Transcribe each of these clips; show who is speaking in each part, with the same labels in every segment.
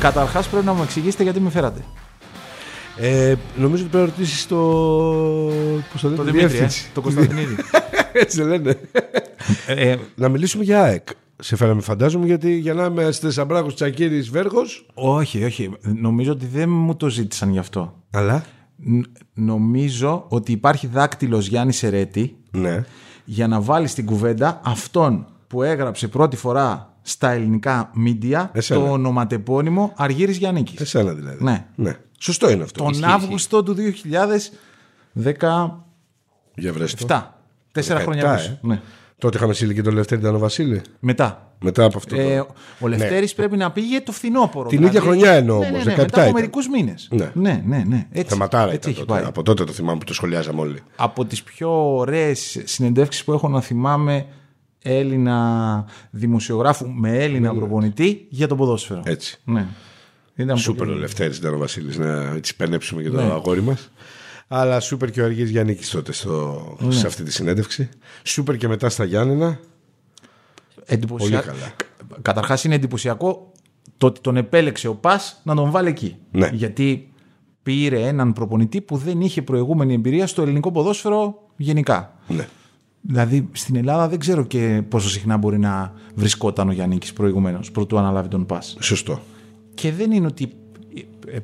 Speaker 1: Καταρχάς πρέπει να μου εξηγήσετε γιατί με φέρατε.
Speaker 2: Ε, νομίζω ότι πρέπει να ρωτήσεις το. Πώς το λένε,
Speaker 1: Το
Speaker 2: τη
Speaker 1: Δημήτρη, ε,
Speaker 2: διεύθυνση.
Speaker 1: το Κωνσταντινίδη.
Speaker 2: Έτσι δεν λένε.
Speaker 1: Ε, ε,
Speaker 2: να μιλήσουμε για ΑΕΚ. Σε φέραμε, φαντάζομαι, γιατί για να είμαι Στεσαμπράκο Τσακύρης Βέργος.
Speaker 1: όχι, όχι. Νομίζω ότι δεν μου το ζήτησαν γι' αυτό.
Speaker 2: Αλλά;
Speaker 1: Ν- νομίζω ότι υπάρχει δάκτυλος Γιάννη Σερέτη
Speaker 2: Ναι.
Speaker 1: για να βάλει στην κουβέντα αυτόν που έγραψε πρώτη φορά στα ελληνικά μίντια
Speaker 2: Εσένα.
Speaker 1: το ονοματεπώνυμο Αργύρης Γιαννίκης.
Speaker 2: Εσένα δηλαδή.
Speaker 1: Ναι.
Speaker 2: Σωστό είναι αυτό.
Speaker 1: Τον Αύγουστο του 2017.
Speaker 2: Για βρέστο.
Speaker 1: Τέσσερα
Speaker 2: 17,
Speaker 1: χρόνια πίσω.
Speaker 2: ε.
Speaker 1: Ναι.
Speaker 2: Τότε είχαμε στείλει και τον Λευτέρη Τανο Βασίλη.
Speaker 1: Μετά.
Speaker 2: Μετά από αυτό.
Speaker 1: Ε,
Speaker 2: το...
Speaker 1: ο Λευτέρης πρέπει να πήγε το φθινόπωρο.
Speaker 2: Την ίδια χρονιά εννοώ
Speaker 1: ναι,
Speaker 2: όμως,
Speaker 1: Ναι, ναι,
Speaker 2: 17
Speaker 1: μετά από
Speaker 2: ήταν.
Speaker 1: μερικούς μήνες.
Speaker 2: Ναι.
Speaker 1: ναι, ναι. ναι. Έτσι,
Speaker 2: Θεματάρα
Speaker 1: έτσι
Speaker 2: ήταν
Speaker 1: έχει
Speaker 2: τότε.
Speaker 1: πάει.
Speaker 2: Από τότε το θυμάμαι που το σχολιάζαμε όλοι.
Speaker 1: από τις πιο ωραίες συνεντεύξεις που έχω να θυμάμαι Έλληνα δημοσιογράφου με Έλληνα προπονητή για το ποδόσφαιρο.
Speaker 2: Έτσι.
Speaker 1: Ναι. Ήταν
Speaker 2: Σούπερ ο
Speaker 1: πολύ...
Speaker 2: Λευτέρη ήταν ο Βασίλης να έτσι πενέψουμε και το
Speaker 1: Ναι.
Speaker 2: αγόρι μας. Αλλά σούπερ και ο Αργής Γιάννη τότε στο,
Speaker 1: Ναι.
Speaker 2: σε αυτή τη συνέντευξη. Σούπερ και μετά στα Γιάννενα.
Speaker 1: εντυπωσια-
Speaker 2: Πολύ καλά.
Speaker 1: Καταρχάς είναι εντυπωσιακό το ότι τον επέλεξε ο Πας να τον βάλει εκεί.
Speaker 2: Ναι.
Speaker 1: Γιατί πήρε έναν προπονητή που δεν είχε προηγούμενη εμπειρία στο ελληνικό ποδόσφαιρο γενικά.
Speaker 2: Ναι.
Speaker 1: Δηλαδή στην Ελλάδα δεν ξέρω και πόσο συχνά μπορεί να βρισκόταν ο Γιάννικης προηγουμένως, πρωτού αναλάβει τον Πας.
Speaker 2: Σωστό.
Speaker 1: Και δεν είναι ότι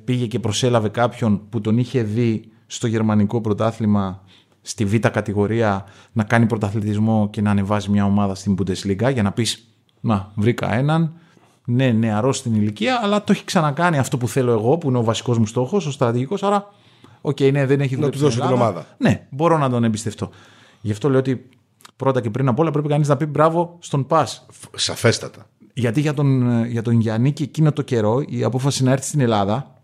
Speaker 1: πήγε και προσέλαβε κάποιον που τον είχε δει στο γερμανικό πρωτάθλημα στη β' κατηγορία να κάνει πρωταθλητισμό και να ανεβάζει μια ομάδα στην Bundesliga για να πεις να βρήκα έναν ναι νεαρό στην ηλικία αλλά το έχει ξανακάνει αυτό που θέλω εγώ που είναι ο βασικός μου στόχος, ο στρατηγικός άρα οκ ναι δεν έχει
Speaker 2: του
Speaker 1: δουλέψει
Speaker 2: δώσω
Speaker 1: στην
Speaker 2: την
Speaker 1: Ελλάδα.
Speaker 2: ομάδα.
Speaker 1: Ναι μπορώ να τον εμπιστευτώ. Γι' αυτό λέω ότι πρώτα και πριν απ' όλα πρέπει κανείς να πει μπράβο στον Πας
Speaker 2: Σαφέστατα.
Speaker 1: γιατί για τον, για τον Γιάννη και εκείνο το καιρό η απόφαση να έρθει στην Ελλάδα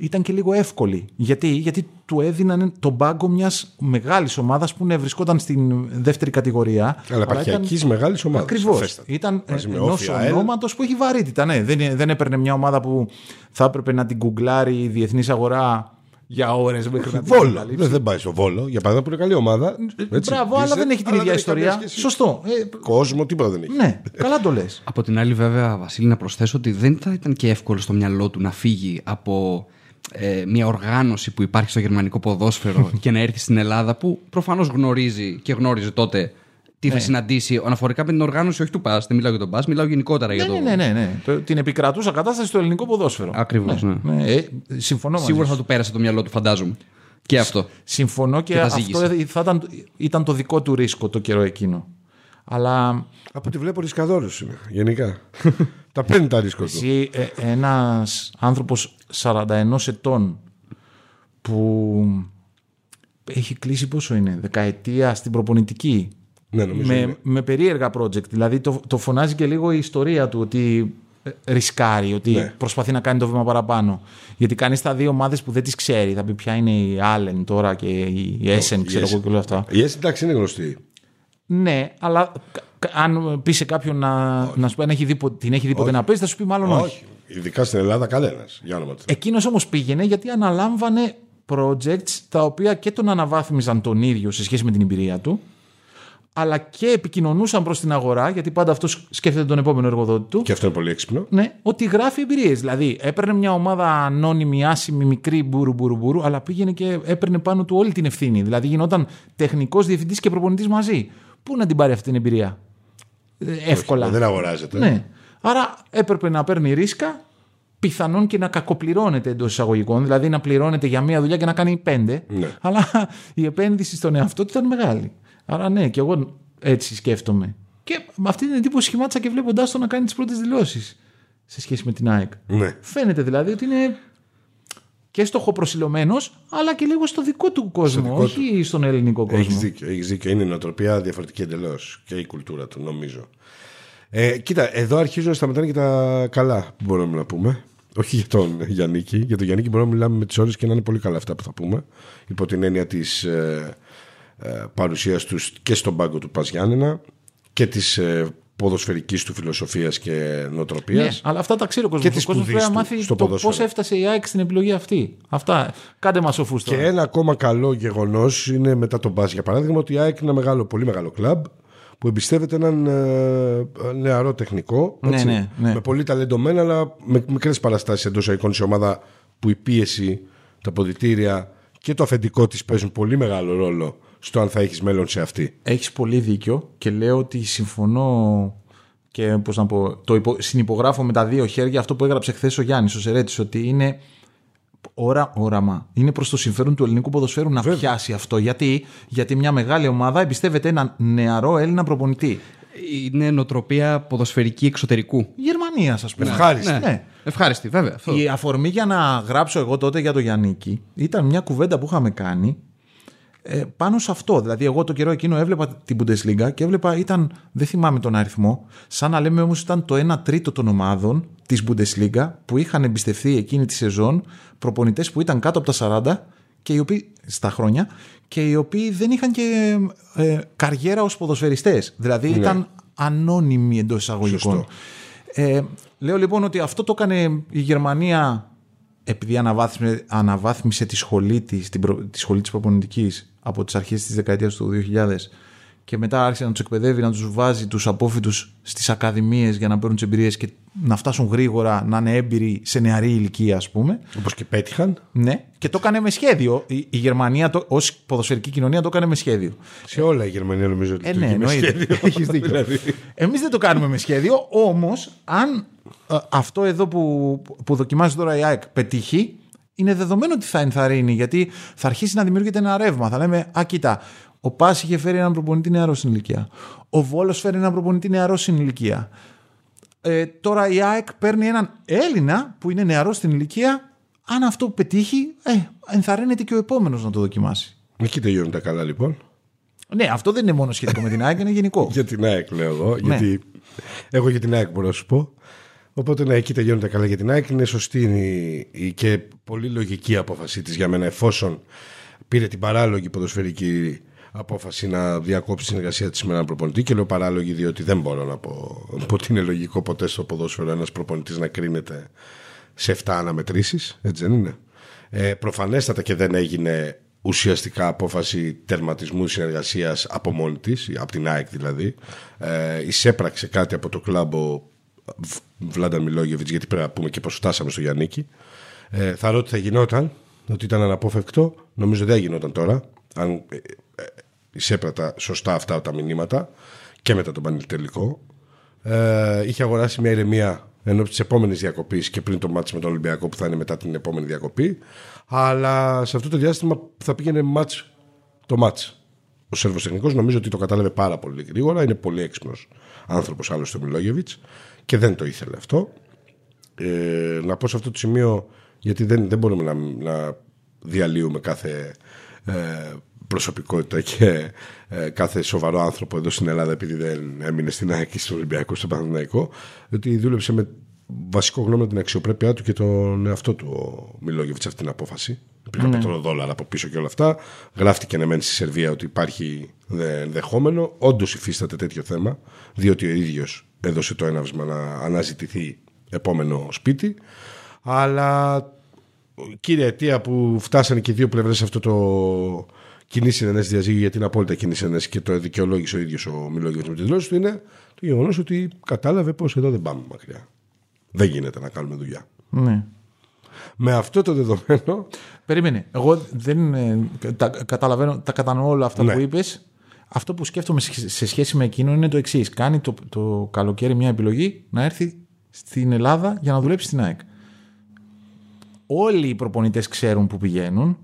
Speaker 1: ήταν και λίγο εύκολη. Γιατί, Γιατί του έδιναν τον πάγκο μιας μεγάλης ομάδας που ναι, βρισκόταν στην δεύτερη κατηγορία.
Speaker 2: Αλλά επαρχιακή μεγάλης ομάδας.
Speaker 1: Ακριβώς. Ήταν ενός ονόματος που έχει βαρύτητα. Ναι, δεν, δεν έπαιρνε μια ομάδα που θα έπρεπε να την γκουγκλάρει η διεθνής αγορά για ώρες μέχρι να την
Speaker 2: Βόλο.
Speaker 1: καταλήψει.
Speaker 2: Δεν, δεν πάει στο Βόλο. Για παράδειγμα που είναι καλή ομάδα. Έτσι,
Speaker 1: Μπράβο, αλλά
Speaker 2: είσαι,
Speaker 1: δεν έχει την
Speaker 2: αλλά
Speaker 1: ίδια
Speaker 2: δεν καμία
Speaker 1: ιστορία.
Speaker 2: σχέση.
Speaker 1: Σωστό. Ε,
Speaker 2: Κόσμο, τίποτα δεν έχει.
Speaker 1: ναι, καλά το λες.
Speaker 3: Από την άλλη, βέβαια, Βασίλη, να προσθέσω ότι δεν θα ήταν και εύκολο στο μυαλό του να φύγει από ε, μια οργάνωση που υπάρχει στο γερμανικό ποδόσφαιρο και να έρθει στην Ελλάδα που προφανώς γνωρίζει και γνώριζε τότε τι
Speaker 1: Ναι.
Speaker 3: θα συναντήσει αναφορικά με την οργάνωση, όχι του ΠΑΣ. Δεν μιλάω για τον ΠΑΣ, μιλάω γενικότερα για
Speaker 1: Ναι,
Speaker 3: το.
Speaker 1: ναι, ναι, ναι. Το- Την επικρατούσα κατάσταση στο ελληνικό ποδόσφαιρο.
Speaker 3: Ακριβώς, ναι.
Speaker 1: Ναι, ε, συμφωνώ μαζί
Speaker 3: Σίγουρα
Speaker 1: σου.
Speaker 3: θα του πέρασε το μυαλό του, φαντάζομαι. Και αυτό.
Speaker 1: Συμφωνώ και,
Speaker 3: Και τα
Speaker 1: αυτό
Speaker 3: ζήγησε.
Speaker 1: θα ήταν, ήταν το δικό του ρίσκο το καιρό εκείνο. Αλλά
Speaker 2: Από ό,τι βλέπω ρισκαδόρο είναι. Γενικά. τα παίρνει τα ρίσκο του.
Speaker 1: εσύ ε, ένας άνθρωπος 41 ετών που έχει κλείσει πόσο είναι, δεκαετία στην προπονητική;
Speaker 2: Ναι, νομίζω.
Speaker 1: με,
Speaker 2: είναι.
Speaker 1: με περίεργα project. Δηλαδή το, το φωνάζει και λίγο η ιστορία του ότι ε, ρισκάρει, ότι
Speaker 2: Ναι.
Speaker 1: προσπαθεί να κάνει το βήμα παραπάνω. Γιατί κάνει τα δύο ομάδες που δεν τις ξέρει. Θα πει ποια είναι η Allen τώρα και η Essen, ξέρω
Speaker 2: η
Speaker 1: εγώ και όλα αυτά.
Speaker 2: Η ΕΣ εντάξει είναι γνωστή.
Speaker 1: Ναι, αλλά κα- κα- αν πει σε κάποιον να, να σου πει αν έχει δει, πο- την έχει δει ποτέ να παίζει, θα σου πει μάλλον όχι.
Speaker 2: Όχι. Ειδικά στην Ελλάδα κανένας. Για όνομα του.
Speaker 1: Εκείνος όμως πήγαινε γιατί αναλάμβανε projects τα οποία και τον αναβάθμιζαν τον ίδιο σε σχέση με την εμπειρία του, αλλά και επικοινωνούσαν προς την αγορά, γιατί πάντα αυτός σκέφτεται τον επόμενο εργοδότη του.
Speaker 2: Και αυτό είναι πολύ έξυπνο.
Speaker 1: Ναι, ότι γράφει εμπειρίες. Δηλαδή, έπαιρνε μια ομάδα ανώνυμη, άσημη, μικρή, μπούρου, μπούρου, μπούρου, αλλά πήγαινε και έπαιρνε πάνω του όλη την ευθύνη. Δηλαδή, γινόταν τεχνικός διευθυντής και προπονητής μαζί. Πού να την πάρει αυτή την εμπειρία, Ε, εύκολα.
Speaker 2: Δεν αγοράζεται.
Speaker 1: Ναι. Άρα έπρεπε να παίρνει ρίσκα, πιθανόν και να κακοπληρώνεται εντός εισαγωγικών, δηλαδή να πληρώνεται για μία δουλειά και να κάνει πέντε.
Speaker 2: Ναι.
Speaker 1: Αλλά η επένδυση στον εαυτό του ήταν μεγάλη. Άρα ναι, και εγώ έτσι σκέφτομαι. Και με αυτή την εντύπωση σχημάτισα και βλέποντάς το να κάνει τις πρώτες δηλώσεις σε σχέση με την ΑΕΚ.
Speaker 2: Ναι.
Speaker 1: Φαίνεται δηλαδή ότι είναι και στοχοπροσιλωμένος, αλλά και λίγο στο δικό του κόσμο,
Speaker 2: δικό
Speaker 1: όχι στον ελληνικό κόσμο.
Speaker 2: Έχει δίκιο, έχεις δίκιο. Είναι η νοοτροπία διαφορετική εντελώς και η κουλτούρα του, νομίζω. Ε, κοίτα, εδώ αρχίζουν να σταματάνε και τα καλά που μπορούμε να πούμε. Όχι για τον Γιάννικη. Για τον Γιάννικη μπορούμε να μιλάμε με τις ώρες και να είναι πολύ καλά αυτά που θα πούμε. Υπό την έννοια της ε, ε, παρουσίας τους και στον πάγκο του Πας Γιάννενα και της ε, ποδοσφαιρικής του φιλοσοφίας και νοοτροπίας.
Speaker 1: Ναι, αλλά αυτά τα ξέρει ο κόσμος.
Speaker 2: Και της
Speaker 1: Ο κόσμος πρέπει
Speaker 2: σπουδής
Speaker 1: να
Speaker 2: του
Speaker 1: μάθει
Speaker 2: στο
Speaker 1: το
Speaker 2: ποδόσφαιρο.
Speaker 1: πώς έφτασε η ΑΕΚ στην επιλογή αυτή. Αυτά. Κάντε μας σοφούς
Speaker 2: Και
Speaker 1: τώρα.
Speaker 2: ένα ακόμα καλό γεγονός είναι μετά τον Μπάζ, για παράδειγμα, ότι η ΑΕΚ είναι ένα μεγάλο, πολύ μεγάλο κλαμπ που εμπιστεύεται έναν ε, νεαρό τεχνικό.
Speaker 1: Ναι,
Speaker 2: έτσι,
Speaker 1: ναι, ναι.
Speaker 2: Με πολύ ταλεντωμένα, αλλά με μικρές παραστάσεις εντός εικόνη σε ομάδα που η πίεση, τα ποδητήρια και το αφεντικό της παίζουν πολύ μεγάλο ρόλο στο αν θα έχεις μέλλον σε αυτή.
Speaker 1: Έχεις πολύ δίκιο και λέω ότι συμφωνώ και πώς να πω, το υπο, συνυπογράφω με τα δύο χέρια αυτό που έγραψε χθες ο Γιάννης ο Σερέτης ότι είναι ωρα, όραμα. Είναι προς το συμφέρον του ελληνικού ποδοσφαίρου να πιάσει αυτό. Γιατί; Γιατί μια μεγάλη ομάδα εμπιστεύεται έναν νεαρό Έλληνα προπονητή.
Speaker 3: Είναι νοοτροπία ποδοσφαιρική εξωτερικού.
Speaker 1: Γερμανίας, ας πούμε.
Speaker 2: Ευχάριστη.
Speaker 3: Ναι.
Speaker 1: Ναι.
Speaker 3: Ευχάριστη, βέβαια. Αυτό.
Speaker 1: Η αφορμή για να γράψω εγώ τότε για το Γιάννικη ήταν μια κουβέντα που είχαμε κάνει ε, πάνω σε αυτό. Δηλαδή, εγώ το καιρό εκείνο έβλεπα την Bundesliga και έβλεπα, ήταν, δεν θυμάμαι τον αριθμό, σαν να λέμε όμως ήταν το 1 τρίτο των ομάδων της Bundesliga που είχαν εμπιστευτεί εκείνη τη σεζόν προπονητές που ήταν κάτω από τα 40 και οι οποίοι, στα χρόνια και οι οποίοι δεν είχαν και ε, καριέρα ως ποδοσφαιριστές. Δηλαδή ήταν ανώνυμοι εντός εισαγωγικών.
Speaker 2: Σωστό.
Speaker 1: Ε, λέω λοιπόν ότι αυτό το έκανε η Γερμανία επειδή αναβάθμισε, αναβάθμισε τη σχολή της, την προ- τη σχολή της προπονητικής από τις αρχές της δεκαετίας του 2000 και μετά άρχισε να τους εκπαιδεύει, να τους βάζει τους απόφοιτους στις ακαδημίες για να παίρνουν τις εμπειρίες και να φτάσουν γρήγορα, να είναι έμπειροι σε νεαρή ηλικία ας πούμε.
Speaker 2: Όπως και πέτυχαν.
Speaker 1: Ναι, και το έκανε με σχέδιο. Η, η Γερμανία το, ως ποδοσφαιρική κοινωνία το έκανε με σχέδιο.
Speaker 2: Σε όλα η Γερμανία νομίζω ότι
Speaker 1: Ε,
Speaker 2: το
Speaker 1: ναι,
Speaker 2: είχε με
Speaker 1: εννοείται.
Speaker 2: σχέδιο.
Speaker 1: Έχεις δίκιο.
Speaker 2: Δηλαδή.
Speaker 1: Εμείς δεν το κάνουμε με σχέδιο, όμως αν ε, αυτό εδώ που, που δοκιμάζει τώρα η ΑΕΚ πετύχει, είναι δεδομένο ότι θα ενθαρρύνει, γιατί θα αρχίσει να δημιουργείται ένα ρεύμα. Θα λέμε, α, κοίτα, ο Πας είχε φέρει έναν προπονητή νεαρό στην ηλικία. Ο Βόλος φέρει έναν προπονητή νεαρό στην ηλικία. Ε, τώρα η ΑΕΚ παίρνει έναν Έλληνα που είναι νεαρό στην ηλικία. Αν αυτό πετύχει, ε, ενθαρρύνεται και ο επόμενος να το δοκιμάσει.
Speaker 2: Εκεί τελειώνουν τα καλά λοιπόν.
Speaker 1: Ναι, αυτό δεν είναι μόνο σχετικό με την ΑΕΚ, είναι γενικό.
Speaker 2: Για την ΑΕΚ λέω εγώ.
Speaker 1: Ναι.
Speaker 2: Γιατί εγώ για την ΑΕΚ μπορώ να σου πω. Οπότε ναι, εκεί τελειώνουν τα καλά για την ΑΕΚ. Είναι σωστή η- η και πολύ λογική απόφασή της για μένα, εφόσον πήρε την παράλογη ποδοσφαιρική απόφαση να διακόψει τη συνεργασία της με έναν προπονητή. Και λέω παράλογη διότι δεν μπορώ να πω, πω ότι είναι λογικό ποτέ στο ποδόσφαιρο ένας προπονητής να κρίνεται σε 7 αναμετρήσεις. Έτσι δεν είναι. Ε, προφανέστατα και δεν έγινε ουσιαστικά απόφαση τερματισμού συνεργασίας από μόνη της, από την ΑΕΚ δηλαδή. Ε, εισέπραξε κάτι από το κλάμπο Βλάντα Μιλόγεβιτς, γιατί πρέπει να πούμε και πώ φτάσαμε στο Γιάννικη. Ε, θα ρω ότι θα γινόταν, ότι ήταν αναπόφευκτο. Νομίζω δεν γινόταν τώρα. Αν ε, ε, εισέπρατα σωστά αυτά τα μηνύματα και μετά τον πανελτελικό. Ε, είχε αγοράσει μια ηρεμία ενώ της επόμενης διακοπής και πριν το μάτς με τον Ολυμπιακό που θα είναι μετά την επόμενη διακοπή. Αλλά σε αυτό το διάστημα θα πήγαινε μάτς το μάτς. Ο Σέρβος τεχνικός νομίζω ότι το κατάλαβε πάρα πολύ γρήγορα. Είναι πολύ έξυπνος άνθρωπος άλλος το Μιλόγεβιτς και δεν το ήθελε αυτό. Ε, να πω σε αυτό το σημείο, γιατί δεν, δεν μπορούμε να, να διαλύουμε κάθε ε, προσωπικότητα και ε, κάθε σοβαρό άνθρωπο εδώ στην Ελλάδα επειδή δεν έμεινε στην ΑΕΚ ή στο Ολυμπιακό, στο Παναθηναϊκό, ότι δούλεψε με βασικό γνώμη την αξιοπρέπειά του και τον εαυτό του ο Μιλόγεβιτς αυτή την απόφαση. Υπήρχαν πετροδόλαρα από πίσω και όλα αυτά. Γράφτηκε ναι μεν στη Σερβία ότι υπάρχει δε- ενδεχόμενο. Όντως υφίσταται τέτοιο θέμα, διότι ο ίδιος έδωσε το έναυσμα να αναζητηθεί επόμενο σπίτι. Αλλά κύρια αιτία που φτάσανε και οι δύο πλευρές σε αυτό το κοινή συνενέση διαζύγιο, γιατί είναι απόλυτα κοινή συνενέση και το δικαιολόγησε ο ίδιος ο Μιλόγιος με τη δηλώση του, είναι το γεγονός ότι κατάλαβε πως εδώ δεν πάμε μακριά. Δεν γίνεται να κάνουμε δουλειά.
Speaker 1: Ναι.
Speaker 2: Με αυτό το δεδομένο,
Speaker 1: Περίμενε. Εγώ δεν ε, τα, καταλαβαίνω, τα κατανοώ όλα αυτά
Speaker 2: Ναι.
Speaker 1: που είπες. Αυτό που σκέφτομαι σε σε σχέση με εκείνο είναι το εξής. Κάνει το, το καλοκαίρι μια επιλογή να έρθει στην Ελλάδα για να δουλέψει στην ΑΕΚ. Όλοι οι προπονητές ξέρουν που πηγαίνουν,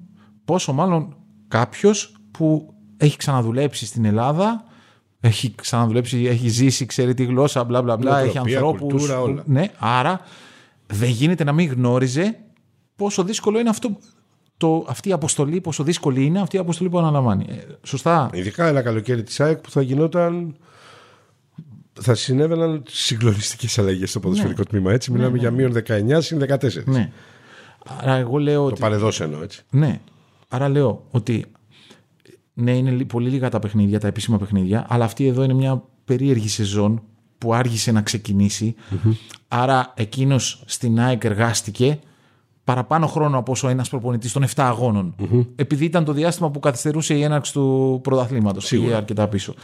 Speaker 1: πόσο μάλλον κάποιος που έχει ξαναδουλέψει στην Ελλάδα, έχει ξαναδουλέψει, έχει ζήσει, ξέρει τη γλώσσα, μπλα μπλα μπλα, έχει
Speaker 2: Νοοτροπία,
Speaker 1: ανθρώπους.
Speaker 2: κουλτούρα,
Speaker 1: που-
Speaker 2: όλα.
Speaker 1: ναι, άρα δεν γίνεται να μην γνώριζε πόσο δύσκολο είναι αυτό, το, αυτή η αποστολή, πόσο δύσκολη είναι αυτή η αποστολή που αναλαμβάνει. Ε, σωστά.
Speaker 2: ειδικά ένα καλοκαίρι της ΑΕΚ που θα γινόταν. Θα συνέβαιναν συγκλονιστικές αλλαγές στο ποδοσφαιρικό τμήμα. Έτσι, μιλάμε για μείον 19 συν 14.
Speaker 1: Ναι. Άρα εγώ λέω
Speaker 2: Το
Speaker 1: ότι...
Speaker 2: παρεδώσει εννοώ έτσι.
Speaker 1: Ναι. Άρα λέω ότι ναι, είναι λι- πολύ λίγα τα παιχνίδια, τα επίσημα παιχνίδια, αλλά αυτή εδώ είναι μια περίεργη σεζόν που άργησε να ξεκινήσει. Άρα εκείνος στην ΑΕΚ εργάστηκε παραπάνω χρόνο από όσο ένας προπονητής των 7 αγωνων Επειδή ήταν το διάστημα που καθυστερούσε η έναρξη του πρωταθλήματος. Σίγουρα. αρκετά πίσω.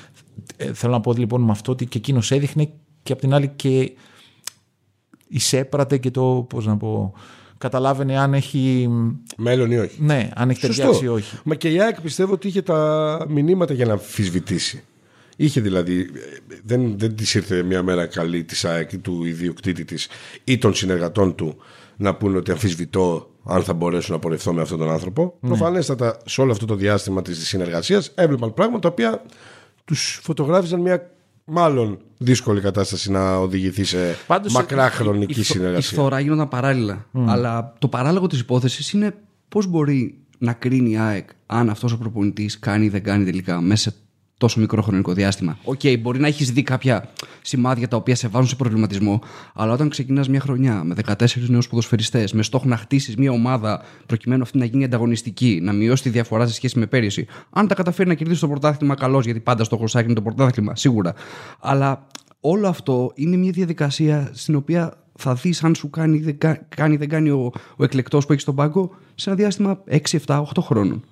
Speaker 1: Ε, θέλω να πω λοιπόν με αυτό ότι και εκείνος έδειχνε και απ' την άλλη και εισέπρατε και το. Πώς να πω. Καταλάβαινε αν έχει.
Speaker 2: Μέλλον ή όχι.
Speaker 1: Ναι, αν έχει
Speaker 2: Σωστό.
Speaker 1: ταιριάξει ή όχι.
Speaker 2: Μα και η ΑΕΚ πιστεύω ότι είχε τα μηνύματα για να αμφισβητήσει. Είχε δηλαδή. Δεν, δεν της ήρθε μια μέρα καλή της ΑΕΚ ή του ιδιοκτήτη της ή των συνεργατών του να πούνε ότι αμφισβητώ αν θα μπορέσω να πορευθώ με αυτόν τον άνθρωπο.
Speaker 1: Ναι.
Speaker 2: Προφανέστατα σε όλο αυτό το διάστημα της συνεργασίας έβλεπαν πράγματα τα οποία τους φωτογράφησαν μια μάλλον δύσκολη κατάσταση να οδηγηθεί σε
Speaker 1: Πάντως,
Speaker 2: μακρά
Speaker 1: η-
Speaker 2: χρονική
Speaker 3: η, φθο- η
Speaker 2: συνεργασία.
Speaker 3: φθορά γίνονταν παράλληλα. Αλλά το παράλογο της υπόθεσης είναι πώς μπορεί να κρίνει η ΑΕΚ αν αυτός ο προπονητής κάνει ή δεν κάνει τελικά μέσα σε τόσο μικρό χρονικό διάστημα. Οκ, μπορεί να έχεις δει κάποια σημάδια τα οποία σε βάζουν σε προβληματισμό, αλλά όταν ξεκινάς μια χρονιά με 14 νέους ποδοσφαιριστές, με στόχο να χτίσεις μια ομάδα προκειμένου αυτή να γίνει ανταγωνιστική, να μειώσει τη διαφορά σε σχέση με πέρυσι, αν τα καταφέρει να κερδίσει το πρωτάθλημα, καλώς, γιατί πάντα στοχάκι είναι το πρωτάθλημα, σίγουρα. Αλλά όλο αυτό είναι μια διαδικασία στην οποία θα δεις αν σου κάνει ή δεν κα- κάνει, δεν κάνει ο, ο εκλεκτός που έχεις στον πάγκο σε ένα διάστημα 6, 7, 8 χρόνων.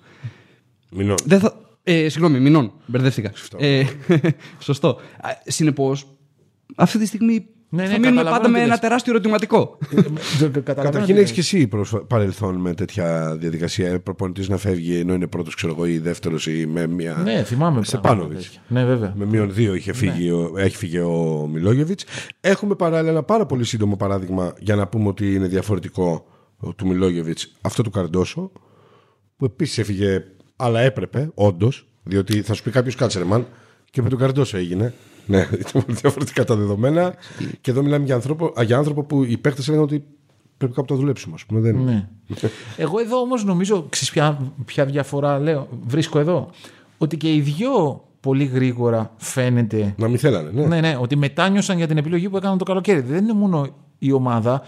Speaker 2: Μηνών.
Speaker 3: Δεν θα... Ε, συγγνώμη, μηνών. Μπερδεύτηκα. Ε, σωστό. Συνεπώς, αυτή τη στιγμή
Speaker 1: Ναι, ναι,
Speaker 3: θα μείνουμε
Speaker 1: καταλαβαίνω
Speaker 3: πάντα
Speaker 1: τι
Speaker 3: με ένα
Speaker 1: λες.
Speaker 3: τεράστιο ερωτηματικό.
Speaker 2: Καταρχήν έχεις και εσύ προσφα- παρελθόν με τέτοια διαδικασία. Προπονητής να φεύγει ενώ είναι πρώτος, ξέρω εγώ, ή δεύτερος ή με μια.
Speaker 1: Ναι, θυμάμαι.
Speaker 2: Σε
Speaker 1: πράγματα
Speaker 2: πάνω
Speaker 1: τέτοια. Ναι, βέβαια.
Speaker 2: Με μείον δύο είχε φύγει, ο, έχει φύγει ο Μιλόγεβιτς. Έχουμε παράλληλα ένα πάρα πολύ σύντομο παράδειγμα για να πούμε ότι είναι διαφορετικό του Μιλόγεβιτς αυτό του Καρντόσο, που επίσης έφυγε, αλλά έπρεπε, όντως, διότι θα σου πει κάποιος κάτσε ρε μαν, και με τον Καρντόσο έγινε. Ναι, ήταν πολύ διαφορετικά τα δεδομένα. και εδώ μιλάμε για άνθρωπο, α, για άνθρωπο που οι παίχτε έλεγαν ότι πρέπει κάπου να δουλέψουμε, ας πούμε. Δεν...
Speaker 1: Ναι. Εγώ εδώ όμως νομίζω, ξέρεις ποια, ποια διαφορά λέω, βρίσκω εδώ; Ότι και οι δυο πολύ γρήγορα φαίνεται.
Speaker 2: Να μην θέλανε, ναι.
Speaker 1: Ναι, ναι, ότι μετάνιωσαν για την επιλογή που έκαναν το καλοκαίρι. Δεν είναι μόνο η ομάδα.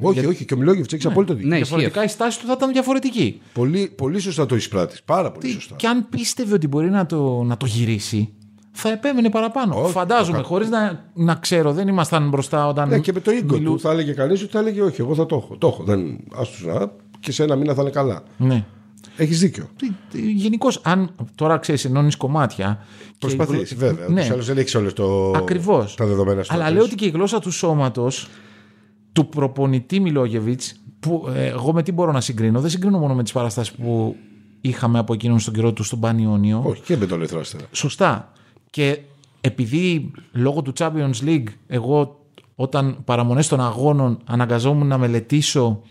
Speaker 2: Όχι, όχι, και ο Μιλόγεβιτ έχει απόλυτο δίκιο.
Speaker 3: Ναι,
Speaker 1: Διαφορετικά η στάση του θα ήταν διαφορετική.
Speaker 2: Πολύ, πολύ σωστά το εισπράττει. Πάρα πολύ σωστά.
Speaker 1: Και αν πίστευε ότι μπορεί να το, να το γυρίσει, θα επέμενε παραπάνω.
Speaker 2: Όχι,
Speaker 1: Φαντάζομαι, χωρίς να, να ξέρω, δεν ήμασταν μπροστά όταν.
Speaker 2: Ναι, και με το οίκο
Speaker 1: μιλού-
Speaker 2: του θα έλεγε κανείς ότι θα έλεγε Όχι, εγώ θα το έχω. Το έχω. Δεν... Ας τους να... Και σε ένα μήνα θα είναι καλά.
Speaker 1: Ναι.
Speaker 2: Έχεις δίκιο.
Speaker 1: Γενικώς, αν τώρα ξέρεις, ενώνεις κομμάτια. και η
Speaker 2: Προσπαθείς,
Speaker 1: γλω-
Speaker 2: βέβαια.
Speaker 1: Ναι.
Speaker 2: Ναι. Άλλος δεν έχεις όλες το...
Speaker 1: Ακριβώς.
Speaker 2: τα δεδομένα στο
Speaker 1: Αλλά
Speaker 2: τέλος.
Speaker 1: λέω ότι και η γλώσσα του σώματος του προπονητή Μιλόγεβιτς, που ε, εγώ με τι μπορώ να συγκρίνω, δεν συγκρίνω μόνο με τις παραστάσεις που είχαμε από εκείνον στον καιρό του στον Πανιόνιο.
Speaker 2: Όχι, και με τον Ερυθρό Αστέρα.
Speaker 1: Σωστά. Και επειδή λόγω του Champions League, εγώ όταν παραμονές των αγώνων αναγκαζόμουν να μελετήσω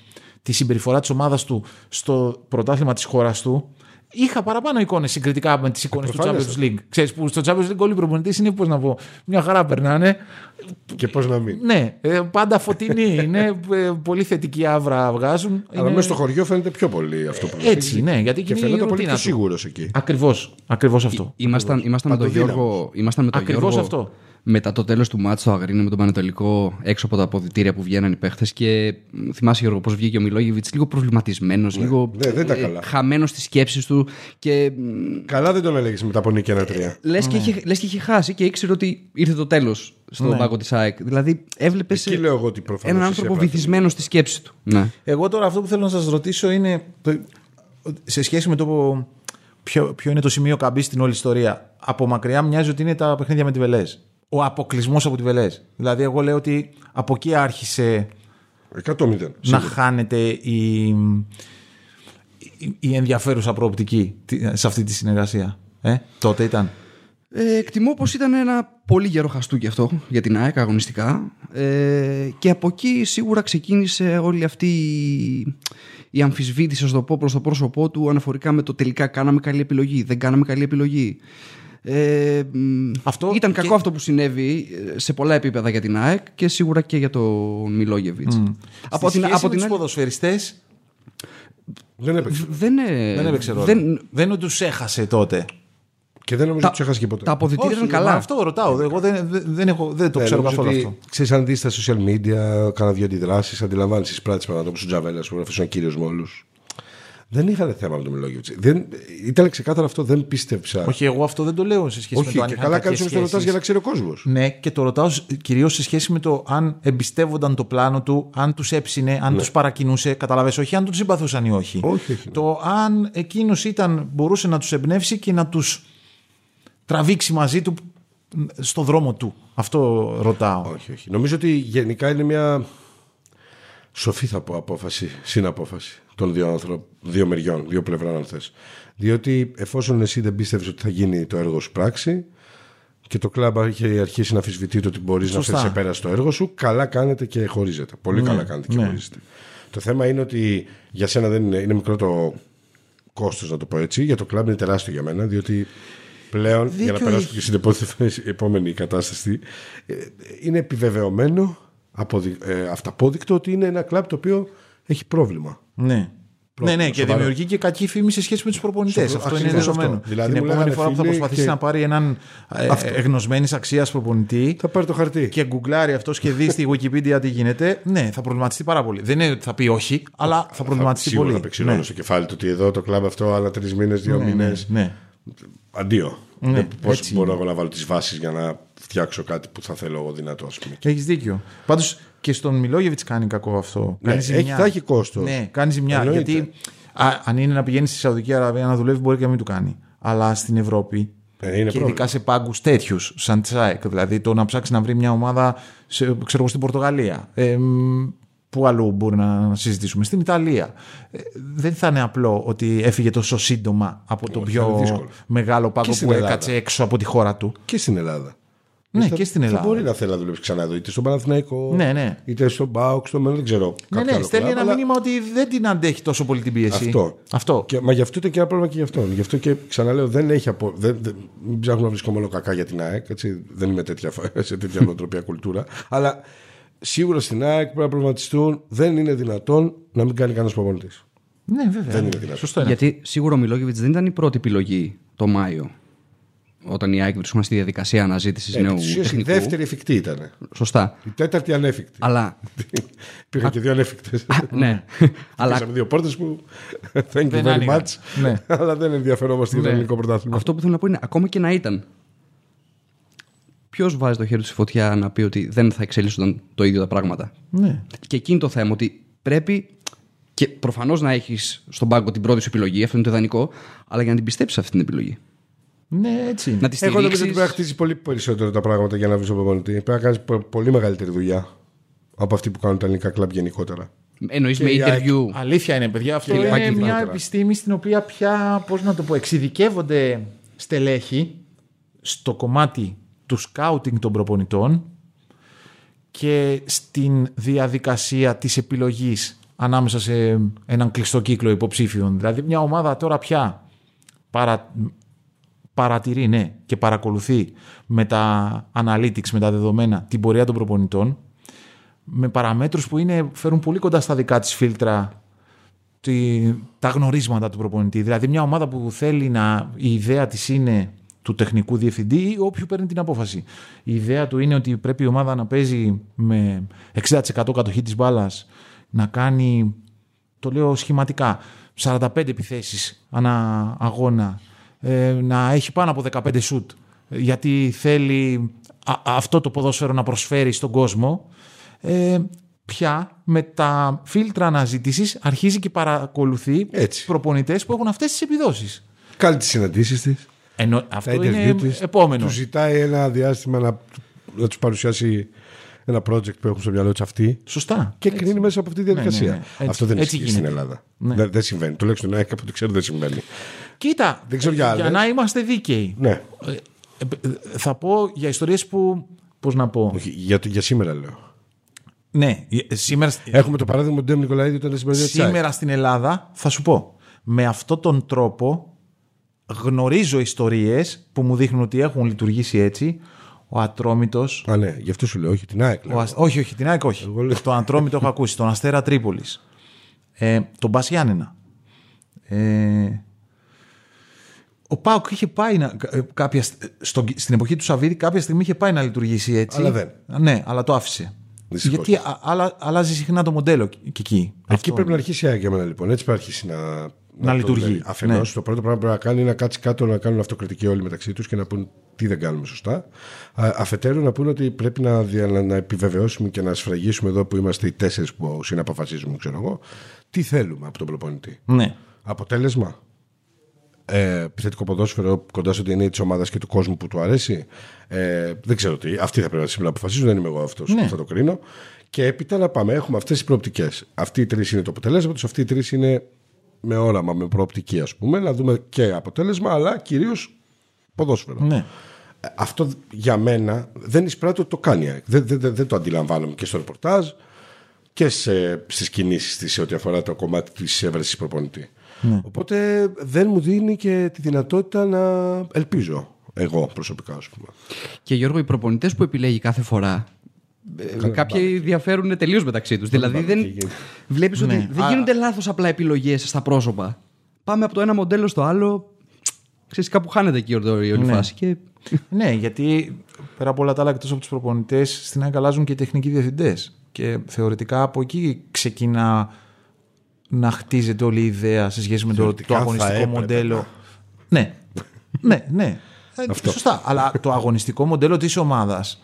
Speaker 1: τη συμπεριφορά της ομάδας του στο πρωτάθλημα της χώρας του, είχα παραπάνω εικόνες συγκριτικά με τις εικόνες του Champions
Speaker 2: Προφανέστατα.
Speaker 1: League. Ξέρεις που στο Champions League όλοι οι προπονητές είναι, πώς να πω, μια χαρά περνάνε.
Speaker 2: Και πώς να μην.
Speaker 1: Ναι, ε, πάντα φωτεινοί είναι, ε, πολύ θετική άβρα βγάζουν.
Speaker 2: Αλλά
Speaker 1: Είναι-
Speaker 2: μέσα στο χωριό φαίνεται πιο πολύ αυτό που
Speaker 1: Έτσι, ναι, γιατί
Speaker 2: Και
Speaker 1: είναι η
Speaker 2: φαίνεται πολύ
Speaker 1: ρουτίνα
Speaker 2: πιο
Speaker 1: του.
Speaker 2: σίγουρος εκεί.
Speaker 1: Ακριβώς, ακριβώς αυτό.
Speaker 3: Ήμασταν, ήμασταν, με τον
Speaker 2: Παντοδύναμος.
Speaker 3: Γιώργο, ήμασταν με τον
Speaker 1: Ακριβώς
Speaker 3: Γιώργο
Speaker 1: αυτό.
Speaker 3: Μετά το τέλος του μάτς στο Αγρίνο με τον Πανετολικό έξω από τα αποδητήρια που βγαίναν οι παίχτες. Και μ, θυμάσαι Γιώργο πώς βγήκε ο Μιλόγεβιτς λίγο προβληματισμένος, λίγο
Speaker 2: Ναι, δεν ήταν καλά.
Speaker 3: χαμένος στις σκέψεις του. Και
Speaker 2: Καλά δεν τον έλεγες μετά από νίκη ένα-τρία.
Speaker 3: λες και, είχε, λες και είχε χάσει και ήξερε ότι ήρθε το τέλος στον
Speaker 1: Ναι.
Speaker 3: πάγκο της ΑΕΚ. Δηλαδή έβλεπες
Speaker 2: Εκεί λέω εγώ ότι προφανώς
Speaker 3: έναν
Speaker 2: εσύ
Speaker 3: άνθρωπο
Speaker 2: έπρεπε.
Speaker 3: βυθισμένος στη σκέψη του. Ναι.
Speaker 1: Εγώ τώρα αυτό που θέλω να σας ρωτήσω είναι το- σε σχέση με το ποιο, ποιο είναι το σημείο καμπής στην όλη ιστορία. Από μακριά μοιάζει ότι είναι τα παιχνίδια με τη Βελές. Ο αποκλεισμός από τη Βελές. Δηλαδή εγώ λέω ότι από εκεί άρχισε
Speaker 2: 100-0.
Speaker 1: να χάνεται η, η, η ενδιαφέρουσα προοπτική τι- σε αυτή τη συνεργασία. Ε, τότε ήταν.
Speaker 3: Ε, εκτιμώ πως ήταν ένα πολύ γερό χαστούκι αυτό για την ΑΕΚ αγωνιστικά ε, και από εκεί σίγουρα ξεκίνησε όλη αυτή η, η αμφισβήτηση, ας το πω, προς το πρόσωπό του αναφορικά με το τελικά κάναμε καλή επιλογή, δεν κάναμε καλή επιλογή. Ε, μ,
Speaker 1: Αυτό
Speaker 3: ήταν
Speaker 1: και-
Speaker 3: κακό αυτό που συνέβη ε, σε πολλά επίπεδα για την ΑΕΚ και σίγουρα και για τον Μιλόγεβιτς. Από
Speaker 1: Στη
Speaker 3: την,
Speaker 1: σχέση
Speaker 3: από
Speaker 1: με
Speaker 3: την
Speaker 1: τους
Speaker 3: άλλη,
Speaker 1: ποδοσφαιριστές
Speaker 2: Δεν έπαιξε.
Speaker 3: δεν, ε,
Speaker 1: δεν έπαιξε ρόλο.
Speaker 3: δεν-
Speaker 1: Δεν, είναι τους έχασε τότε.
Speaker 2: Και δεν νομίζω
Speaker 3: τα,
Speaker 2: ότι τους έχασε και ποτέ.
Speaker 3: τα αποδητήρια
Speaker 1: Όχι,
Speaker 3: ήταν
Speaker 1: μα
Speaker 3: καλά.
Speaker 1: αυτό ρωτάω. Εγώ δεν, δεν, δεν έχω, δεν το
Speaker 2: Ναι,
Speaker 1: ξέρω
Speaker 2: νομίζω
Speaker 1: καθόλου
Speaker 2: ότι,
Speaker 1: αυτό.
Speaker 2: Ξέρεις, αν δεις στα social media, κάνα δύο αντιδράσεις, αντιλαμβάνεις τις πράξεις πράγματα όπω ο Τζαβέλα που γράφει ένα κύριος με όλου. Δεν είχαν θέμα με τον Μιλόγεβιτ. Ήταν ξεκάθαρο αυτό, δεν πίστεψα.
Speaker 1: Όχι, εγώ αυτό δεν το λέω σε σχέση
Speaker 2: Όχι,
Speaker 1: με το αν
Speaker 2: και
Speaker 1: είχαν
Speaker 2: καλά
Speaker 1: κακές
Speaker 2: κάνεις όμως το ρωτάς
Speaker 1: σχέσεις.
Speaker 2: για να ξέρει ο κόσμος.
Speaker 1: Ναι, και το ρωτάω κυρίως σε σχέση με το αν εμπιστεύονταν το πλάνο του, αν τους έψινε, αν τους τους παρακινούσε. Καταλαβέ, όχι αν τους συμπαθούσαν ή όχι.
Speaker 2: Ναι. Όχι, όχι, ναι.
Speaker 1: Το αν εκείνος ήταν, μπορούσε να τους εμπνεύσει και να τους τραβήξει μαζί του στο δρόμο του. Αυτό ρωτάω.
Speaker 2: Όχι, όχι. Νομίζω ότι γενικά είναι μια σοφή θα πω απόφαση, συναπόφαση των δύο, άνθρω... δύο μεριών, δύο πλευρών αν θες. Διότι εφόσον εσύ δεν πίστευες ότι θα γίνει το έργο σου πράξη και το κλαμπ είχε αρχίσει να αμφισβητεί το ότι μπορείς να
Speaker 1: Σωστά.
Speaker 2: φέρεις σε πέρας στο έργο σου, καλά κάνετε και χωρίζετε. Πολύ καλά κάνετε και
Speaker 1: ναι.
Speaker 2: χωρίζετε. Το θέμα είναι ότι για σένα δεν είναι, είναι μικρό το κόστος να το πω έτσι, για το κλαμπ είναι τεράστιο για μένα, διότι πλέον, για να
Speaker 1: Δίκιο
Speaker 2: περάσουμε και στην επόμενη- επόμενη κατάσταση, ε, είναι επιβεβαιωμένο, αποδει, ε, αυταπόδεικτο ότι είναι ένα κλαμπ το οποίο έχει πρόβλημα.
Speaker 1: Ναι. Ναι, ναι, και
Speaker 2: σοβαρό.
Speaker 1: δημιουργεί και κακή φήμη σε σχέση με τους προπονητές.
Speaker 2: Σοβαρό.
Speaker 1: Αυτό είναι
Speaker 2: Ακριβώς
Speaker 1: δεδομένο.
Speaker 2: αυτό. Δηλαδή,
Speaker 1: Την
Speaker 2: μου
Speaker 1: επόμενη
Speaker 2: λέγανε
Speaker 1: φορά που θα
Speaker 2: φίλοι
Speaker 1: προσπαθήσει
Speaker 2: και-
Speaker 1: να πάρει έναν ε, εγνωσμένης αξίας προπονητή
Speaker 2: Θα πάρει το χαρτί.
Speaker 1: και γκουγκλάρει αυτός και δει στη Wikipedia τι γίνεται, ναι, θα προβληματιστεί πάρα πολύ. Δεν είναι ότι θα πει όχι, αλλά θα προβληματιστεί
Speaker 2: Σίγουρα
Speaker 1: πολύ.
Speaker 2: θα παίξει ρόλο
Speaker 1: Ναι.
Speaker 2: στο κεφάλι του ότι εδώ το κλαμπ αυτό άλλα τρεις μήνες, δύο
Speaker 1: Ναι,
Speaker 2: μήνες.
Speaker 1: ναι, ναι.
Speaker 2: Αντίο.
Speaker 1: Ναι,
Speaker 2: Πώς
Speaker 1: έτσι
Speaker 2: μπορώ
Speaker 1: είναι.
Speaker 2: εγώ να βάλω τις βάσεις για να φτιάξω κάτι που θα θέλω εγώ δυνατό, ας πούμε.
Speaker 1: Έχεις δίκιο. Πάντως και στον Μιλόγεβιτς κάνει κακό αυτό.
Speaker 2: Ναι,
Speaker 1: κάνει
Speaker 2: έχει-
Speaker 1: ζημιά.
Speaker 2: θα έχει κόστος.
Speaker 1: Ναι, κάνει ζημιά.
Speaker 2: Εννοείται.
Speaker 1: Γιατί α, αν είναι να πηγαίνεις στη Σαουδική Αραβία να δουλεύεις, μπορεί και να μην του κάνει. Αλλά στην Ευρώπη.
Speaker 2: Ε, είναι
Speaker 1: και
Speaker 2: πρόβλημα.
Speaker 1: ειδικά σε πάγκους τέτοιους, σαν τη ΑΕΚ. Δηλαδή το να ψάξει να βρει μια ομάδα σε, ξέρω, εγώ, στην Πορτογαλία. Ε, μ, Πού αλλού μπορεί να συζητήσουμε. Στην Ιταλία. Ε, δεν θα είναι απλό ότι έφυγε τόσο σύντομα από τον
Speaker 2: Όχι, θα είναι
Speaker 1: πιο
Speaker 2: δύσκολο.
Speaker 1: μεγάλο πάγκο
Speaker 2: στην
Speaker 1: που
Speaker 2: Ελλάδα.
Speaker 1: έκατσε έξω από τη χώρα του.
Speaker 2: Και στην Ελλάδα.
Speaker 1: Ναι,
Speaker 2: Θα-
Speaker 1: και στην
Speaker 2: Θα
Speaker 1: Ελλάδα.
Speaker 2: μπορεί να θέλει να δουλέψει ξανά εδώ, είτε στον Παναθηναϊκό,
Speaker 1: Ναι, ναι.
Speaker 2: είτε στον Μπάουκ, στο μέλλον, δεν ξέρω.
Speaker 1: Ναι,
Speaker 2: κάποιο
Speaker 1: ναι,
Speaker 2: άλλο
Speaker 1: στέλνει
Speaker 2: κλαμπ,
Speaker 1: ένα
Speaker 2: αλλά-
Speaker 1: μήνυμα ότι δεν την αντέχει τόσο πολύ την πίεση.
Speaker 2: Αυτό.
Speaker 1: Αυτό.
Speaker 2: Και, μα γι' αυτό ήταν και ένα πρόβλημα και γι' αυτόν. Γι' αυτό και ξαναλέω, δεν έχει απο... δεν, δεν, μην ψάχνω να βρίσκω μόνο κακά για την ΑΕΚ. Έτσι, δεν είμαι τέτοια, σε τέτοια νοοτροπία κουλτούρα. Αλλά σίγουρα στην ΑΕΚ πρέπει να προβληματιστούν. Δεν είναι δυνατόν να μην κάνει κανένας προπονητής.
Speaker 1: Ναι, βέβαια.
Speaker 2: Δεν είναι δυνατό.
Speaker 1: Σωστό είναι.
Speaker 3: Γιατί σίγουρα ο Μιλόγεβιτς δεν ήταν η πρώτη επιλογή το Μάιο. Όταν η ΑΕΚ βρισκόταν στη διαδικασία αναζήτησης νέου
Speaker 2: Επί της ουσίας, η
Speaker 3: τεχνικού.
Speaker 2: δεύτερη εφικτή ήταν.
Speaker 3: Σωστά.
Speaker 2: Η τέταρτη ανέφικτη.
Speaker 3: Αλλά.
Speaker 2: Υπήρχαν και δύο ανέφικτες.
Speaker 3: ναι. Αλλά
Speaker 2: Χτίσαμε δύο πόρτες που. Thank you
Speaker 1: Δεν
Speaker 2: very
Speaker 1: άνοιγαν.
Speaker 2: much.
Speaker 1: Ναι.
Speaker 2: Αλλά δεν ενδιαφερόμαστε για το
Speaker 1: Ναι.
Speaker 2: ελληνικό πρωτάθλημα.
Speaker 3: αυτό που θέλω να πω είναι ακόμα και να ήταν. Ποιος βάζει το χέρι του στη φωτιά να πει ότι δεν θα εξελίσσονταν το ίδιο τα πράγματα;
Speaker 1: Ναι.
Speaker 3: Και εκεί είναι το θέμα ότι πρέπει και προφανώς να έχεις στον πάγκο την πρώτη σου επιλογή, αυτό είναι το ιδανικό, αλλά για να την πιστέψεις αυτή την επιλογή.
Speaker 1: Ναι, έτσι είναι.
Speaker 3: Να τη
Speaker 2: Εγώ νομίζω ότι
Speaker 3: στηρίξεις.
Speaker 2: πρέπει να χτίσει πολύ περισσότερο τα πράγματα για να βρει τον προπονητή. Πρέπει να κάνει πολύ μεγαλύτερη δουλειά από αυτή που κάνουν τα ελληνικά κλαμπ γενικότερα.
Speaker 3: Εννοείς
Speaker 2: Και
Speaker 3: με
Speaker 2: η ΑΕΚ-
Speaker 3: interview.
Speaker 1: Αλήθεια είναι, παιδιά. Αυτό
Speaker 2: Και
Speaker 1: είναι
Speaker 2: λιγάκι
Speaker 1: μια
Speaker 2: γενικότερα.
Speaker 1: επιστήμη στην οποία πια, πώς να το πω, εξειδικεύονται στελέχη στο κομμάτι του σκάουτινγκ των προπονητών και στην διαδικασία της επιλογής ανάμεσα σε έναν κλειστό κύκλο υποψήφιων. Δηλαδή μια ομάδα τώρα πια παρα, παρατηρεί ναι, και παρακολουθεί με τα analytics, με τα δεδομένα την πορεία των προπονητών με παραμέτρους που είναι, φέρουν πολύ κοντά στα δικά της φίλτρα τη, τα γνωρίσματα του προπονητή. Δηλαδή μια ομάδα που θέλει να η ιδέα της είναι του τεχνικού διευθυντή ή όποιου παίρνει την απόφαση. Η ιδέα του είναι ότι πρέπει η ομάδα να παίζει με 60% κατοχή της μπάλας, να κάνει, το λέω σχηματικά, 45 επιθέσεις ανά αγώνα, ε, να έχει πάνω από 15 σουτ, γιατί θέλει α- αυτό το ποδόσφαιρο να προσφέρει στον κόσμο, ε, πια με τα φίλτρα αναζήτησης αρχίζει και παρακολουθεί
Speaker 2: Έτσι.
Speaker 1: προπονητές που έχουν αυτές τις επιδόσεις.
Speaker 2: Κάνει τις συναντήσεις της.
Speaker 1: Ενώ
Speaker 2: Τα
Speaker 1: αυτό
Speaker 2: interview
Speaker 1: είναι
Speaker 2: της.
Speaker 1: επόμενο.
Speaker 2: Τους ζητάει ένα διάστημα να, να τους παρουσιάσει ένα project που έχουν στο μυαλό του αυτοί.
Speaker 1: Σωστά.
Speaker 2: Και κρίνει μέσα από αυτή τη διαδικασία.
Speaker 1: ναι, ναι. Έτσι-
Speaker 2: Αυτό δεν
Speaker 1: έτσι
Speaker 2: ισχύει στην
Speaker 1: γίνεται.
Speaker 2: Ελλάδα.
Speaker 1: Ναι.
Speaker 2: Δεν, δεν συμβαίνει. Τουλάχιστον ναι, από ό,τι ξέρω δεν συμβαίνει.
Speaker 1: Κοίτα,
Speaker 2: Δεν ξέρω για άλλες.
Speaker 1: να είμαστε δίκαιοι.
Speaker 2: Ναι.
Speaker 1: Ε, ε, θα πω για ιστορίες που, πώς να πω,
Speaker 2: Όχι, για, το- για σήμερα λέω.
Speaker 1: ναι, ε, σήμερα,
Speaker 2: Έχουμε το παράδειγμα του Ντέμ Νικολαίδη όταν ήταν στην Παιδεία της ΑΕΚ.
Speaker 1: σήμερα στην Ελλάδα θα σου πω, με αυτόν τον τρόπο γνωρίζω ιστορίες που μου δείχνουν ότι έχουν λειτουργήσει έτσι. Ο Ατρόμητος,
Speaker 2: Α, ναι, γι' αυτό σου λέω, όχι την ΑΕΚ. λέω.
Speaker 1: Ο Ασ- όχι, όχι, την ΑΕΚ όχι.
Speaker 2: Εγώ λέω-
Speaker 1: Το Αντρόμητο έχω ακούσει. Τον Αστέρα Τρίπολης. Ε, τον Μπας Γιάννενα. Ε, ο Πάουκ είχε πάει να, ε, κάποια, σ- στο, στην εποχή του Σαββίδη κάποια στιγμή είχε πάει να λειτουργήσει έτσι.
Speaker 2: Αλλά δεν.
Speaker 1: Ναι, αλλά το άφησε.
Speaker 2: Δυστυχώς.
Speaker 1: Γιατί α, άλλα- αλλάζει συχνά το μοντέλο και εκεί.
Speaker 2: Εκεί πρέπει να αρχίσει η ΑΕΚ για μένα λοιπόν. Έτσι πρέπει να αρχίσει να,
Speaker 1: να
Speaker 2: το
Speaker 1: λειτουργεί.
Speaker 2: λέει. Αφενός,
Speaker 1: Ναι.
Speaker 2: το πρώτο πράγμα που πρέπει να κάνει είναι να κάτσει κάτω να κάνουν αυτοκριτική όλοι μεταξύ τους και να πούν τι δεν κάνουμε σωστά. Α, Αφετέρου, να πούνε ότι πρέπει να, δια- να, να επιβεβαιώσουμε και να σφραγίσουμε εδώ που είμαστε οι τέσσερις που συναποφασίζουμε, ξέρω εγώ, τι θέλουμε από τον προπονητή.
Speaker 1: Ναι.
Speaker 2: Αποτέλεσμα; Ε, επιθετικό ποδόσφαιρο κοντά στο DNA της ομάδας και του κόσμου που του αρέσει. Ε, δεν ξέρω τι. Αυτοί θα πρέπει να σήμερα αποφασίζουν. Δεν είμαι εγώ αυτός
Speaker 1: Ναι.
Speaker 2: που θα το κρίνω. Και έπειτα να πάμε. Έχουμε αυτές τις προοπτικές. Αυτοί οι τρεις είναι το αποτέλεσμα του. Αυτοί οι τρεις είναι με όραμα, με προοπτική, ας πούμε. Να δούμε και αποτέλεσμα, αλλά κυρίως ποδόσφαιρο.
Speaker 1: ναι.
Speaker 2: Ε, Αυτό για μένα δεν εισπράττει ότι το κάνει. η ΑΕΚ. Δεν, δεν, δεν, δεν το αντιλαμβάνομαι και στο ρεπορτάζ και σε, στις κινήσεις της σε ό,τι αφορά το κομμάτι της έβρεσης προπονητή. Οπότε δεν μου δίνει και τη δυνατότητα να ελπίζω εγώ προσωπικά ας πούμε.
Speaker 3: Και Γιώργο, οι προπονητές που επιλέγει κάθε φορά. ε, Κάποιοι διαφέρουν τελείως μεταξύ τους. Δηλαδή δεν.
Speaker 2: γίνεται.
Speaker 3: Βλέπεις ότι
Speaker 1: Ναι.
Speaker 3: δεν γίνονται λάθος απλά επιλογές στα πρόσωπα. Πάμε από το ένα μοντέλο στο άλλο. Ξέρεις, κάπου χάνεται εκεί η όλη όλη
Speaker 1: Ναι.
Speaker 3: φάση. Και...
Speaker 1: Ναι, γιατί πέρα από όλα τα άλλα εκτός από τους προπονητές, στην ΑΕΚ αλλάζουν και οι τεχνικοί διευθυντές. Και θεωρητικά από εκεί ξεκινά να χτίζεται όλη η ιδέα σε σχέση με το,
Speaker 2: Θεωρητικά
Speaker 1: το
Speaker 2: θα
Speaker 1: αγωνιστικό
Speaker 2: έπρεπε
Speaker 1: μοντέλο.
Speaker 2: να.
Speaker 1: Ναι, ναι, ναι. Ε,
Speaker 2: Αυτό.
Speaker 1: Σωστά. Αλλά το αγωνιστικό μοντέλο της ομάδας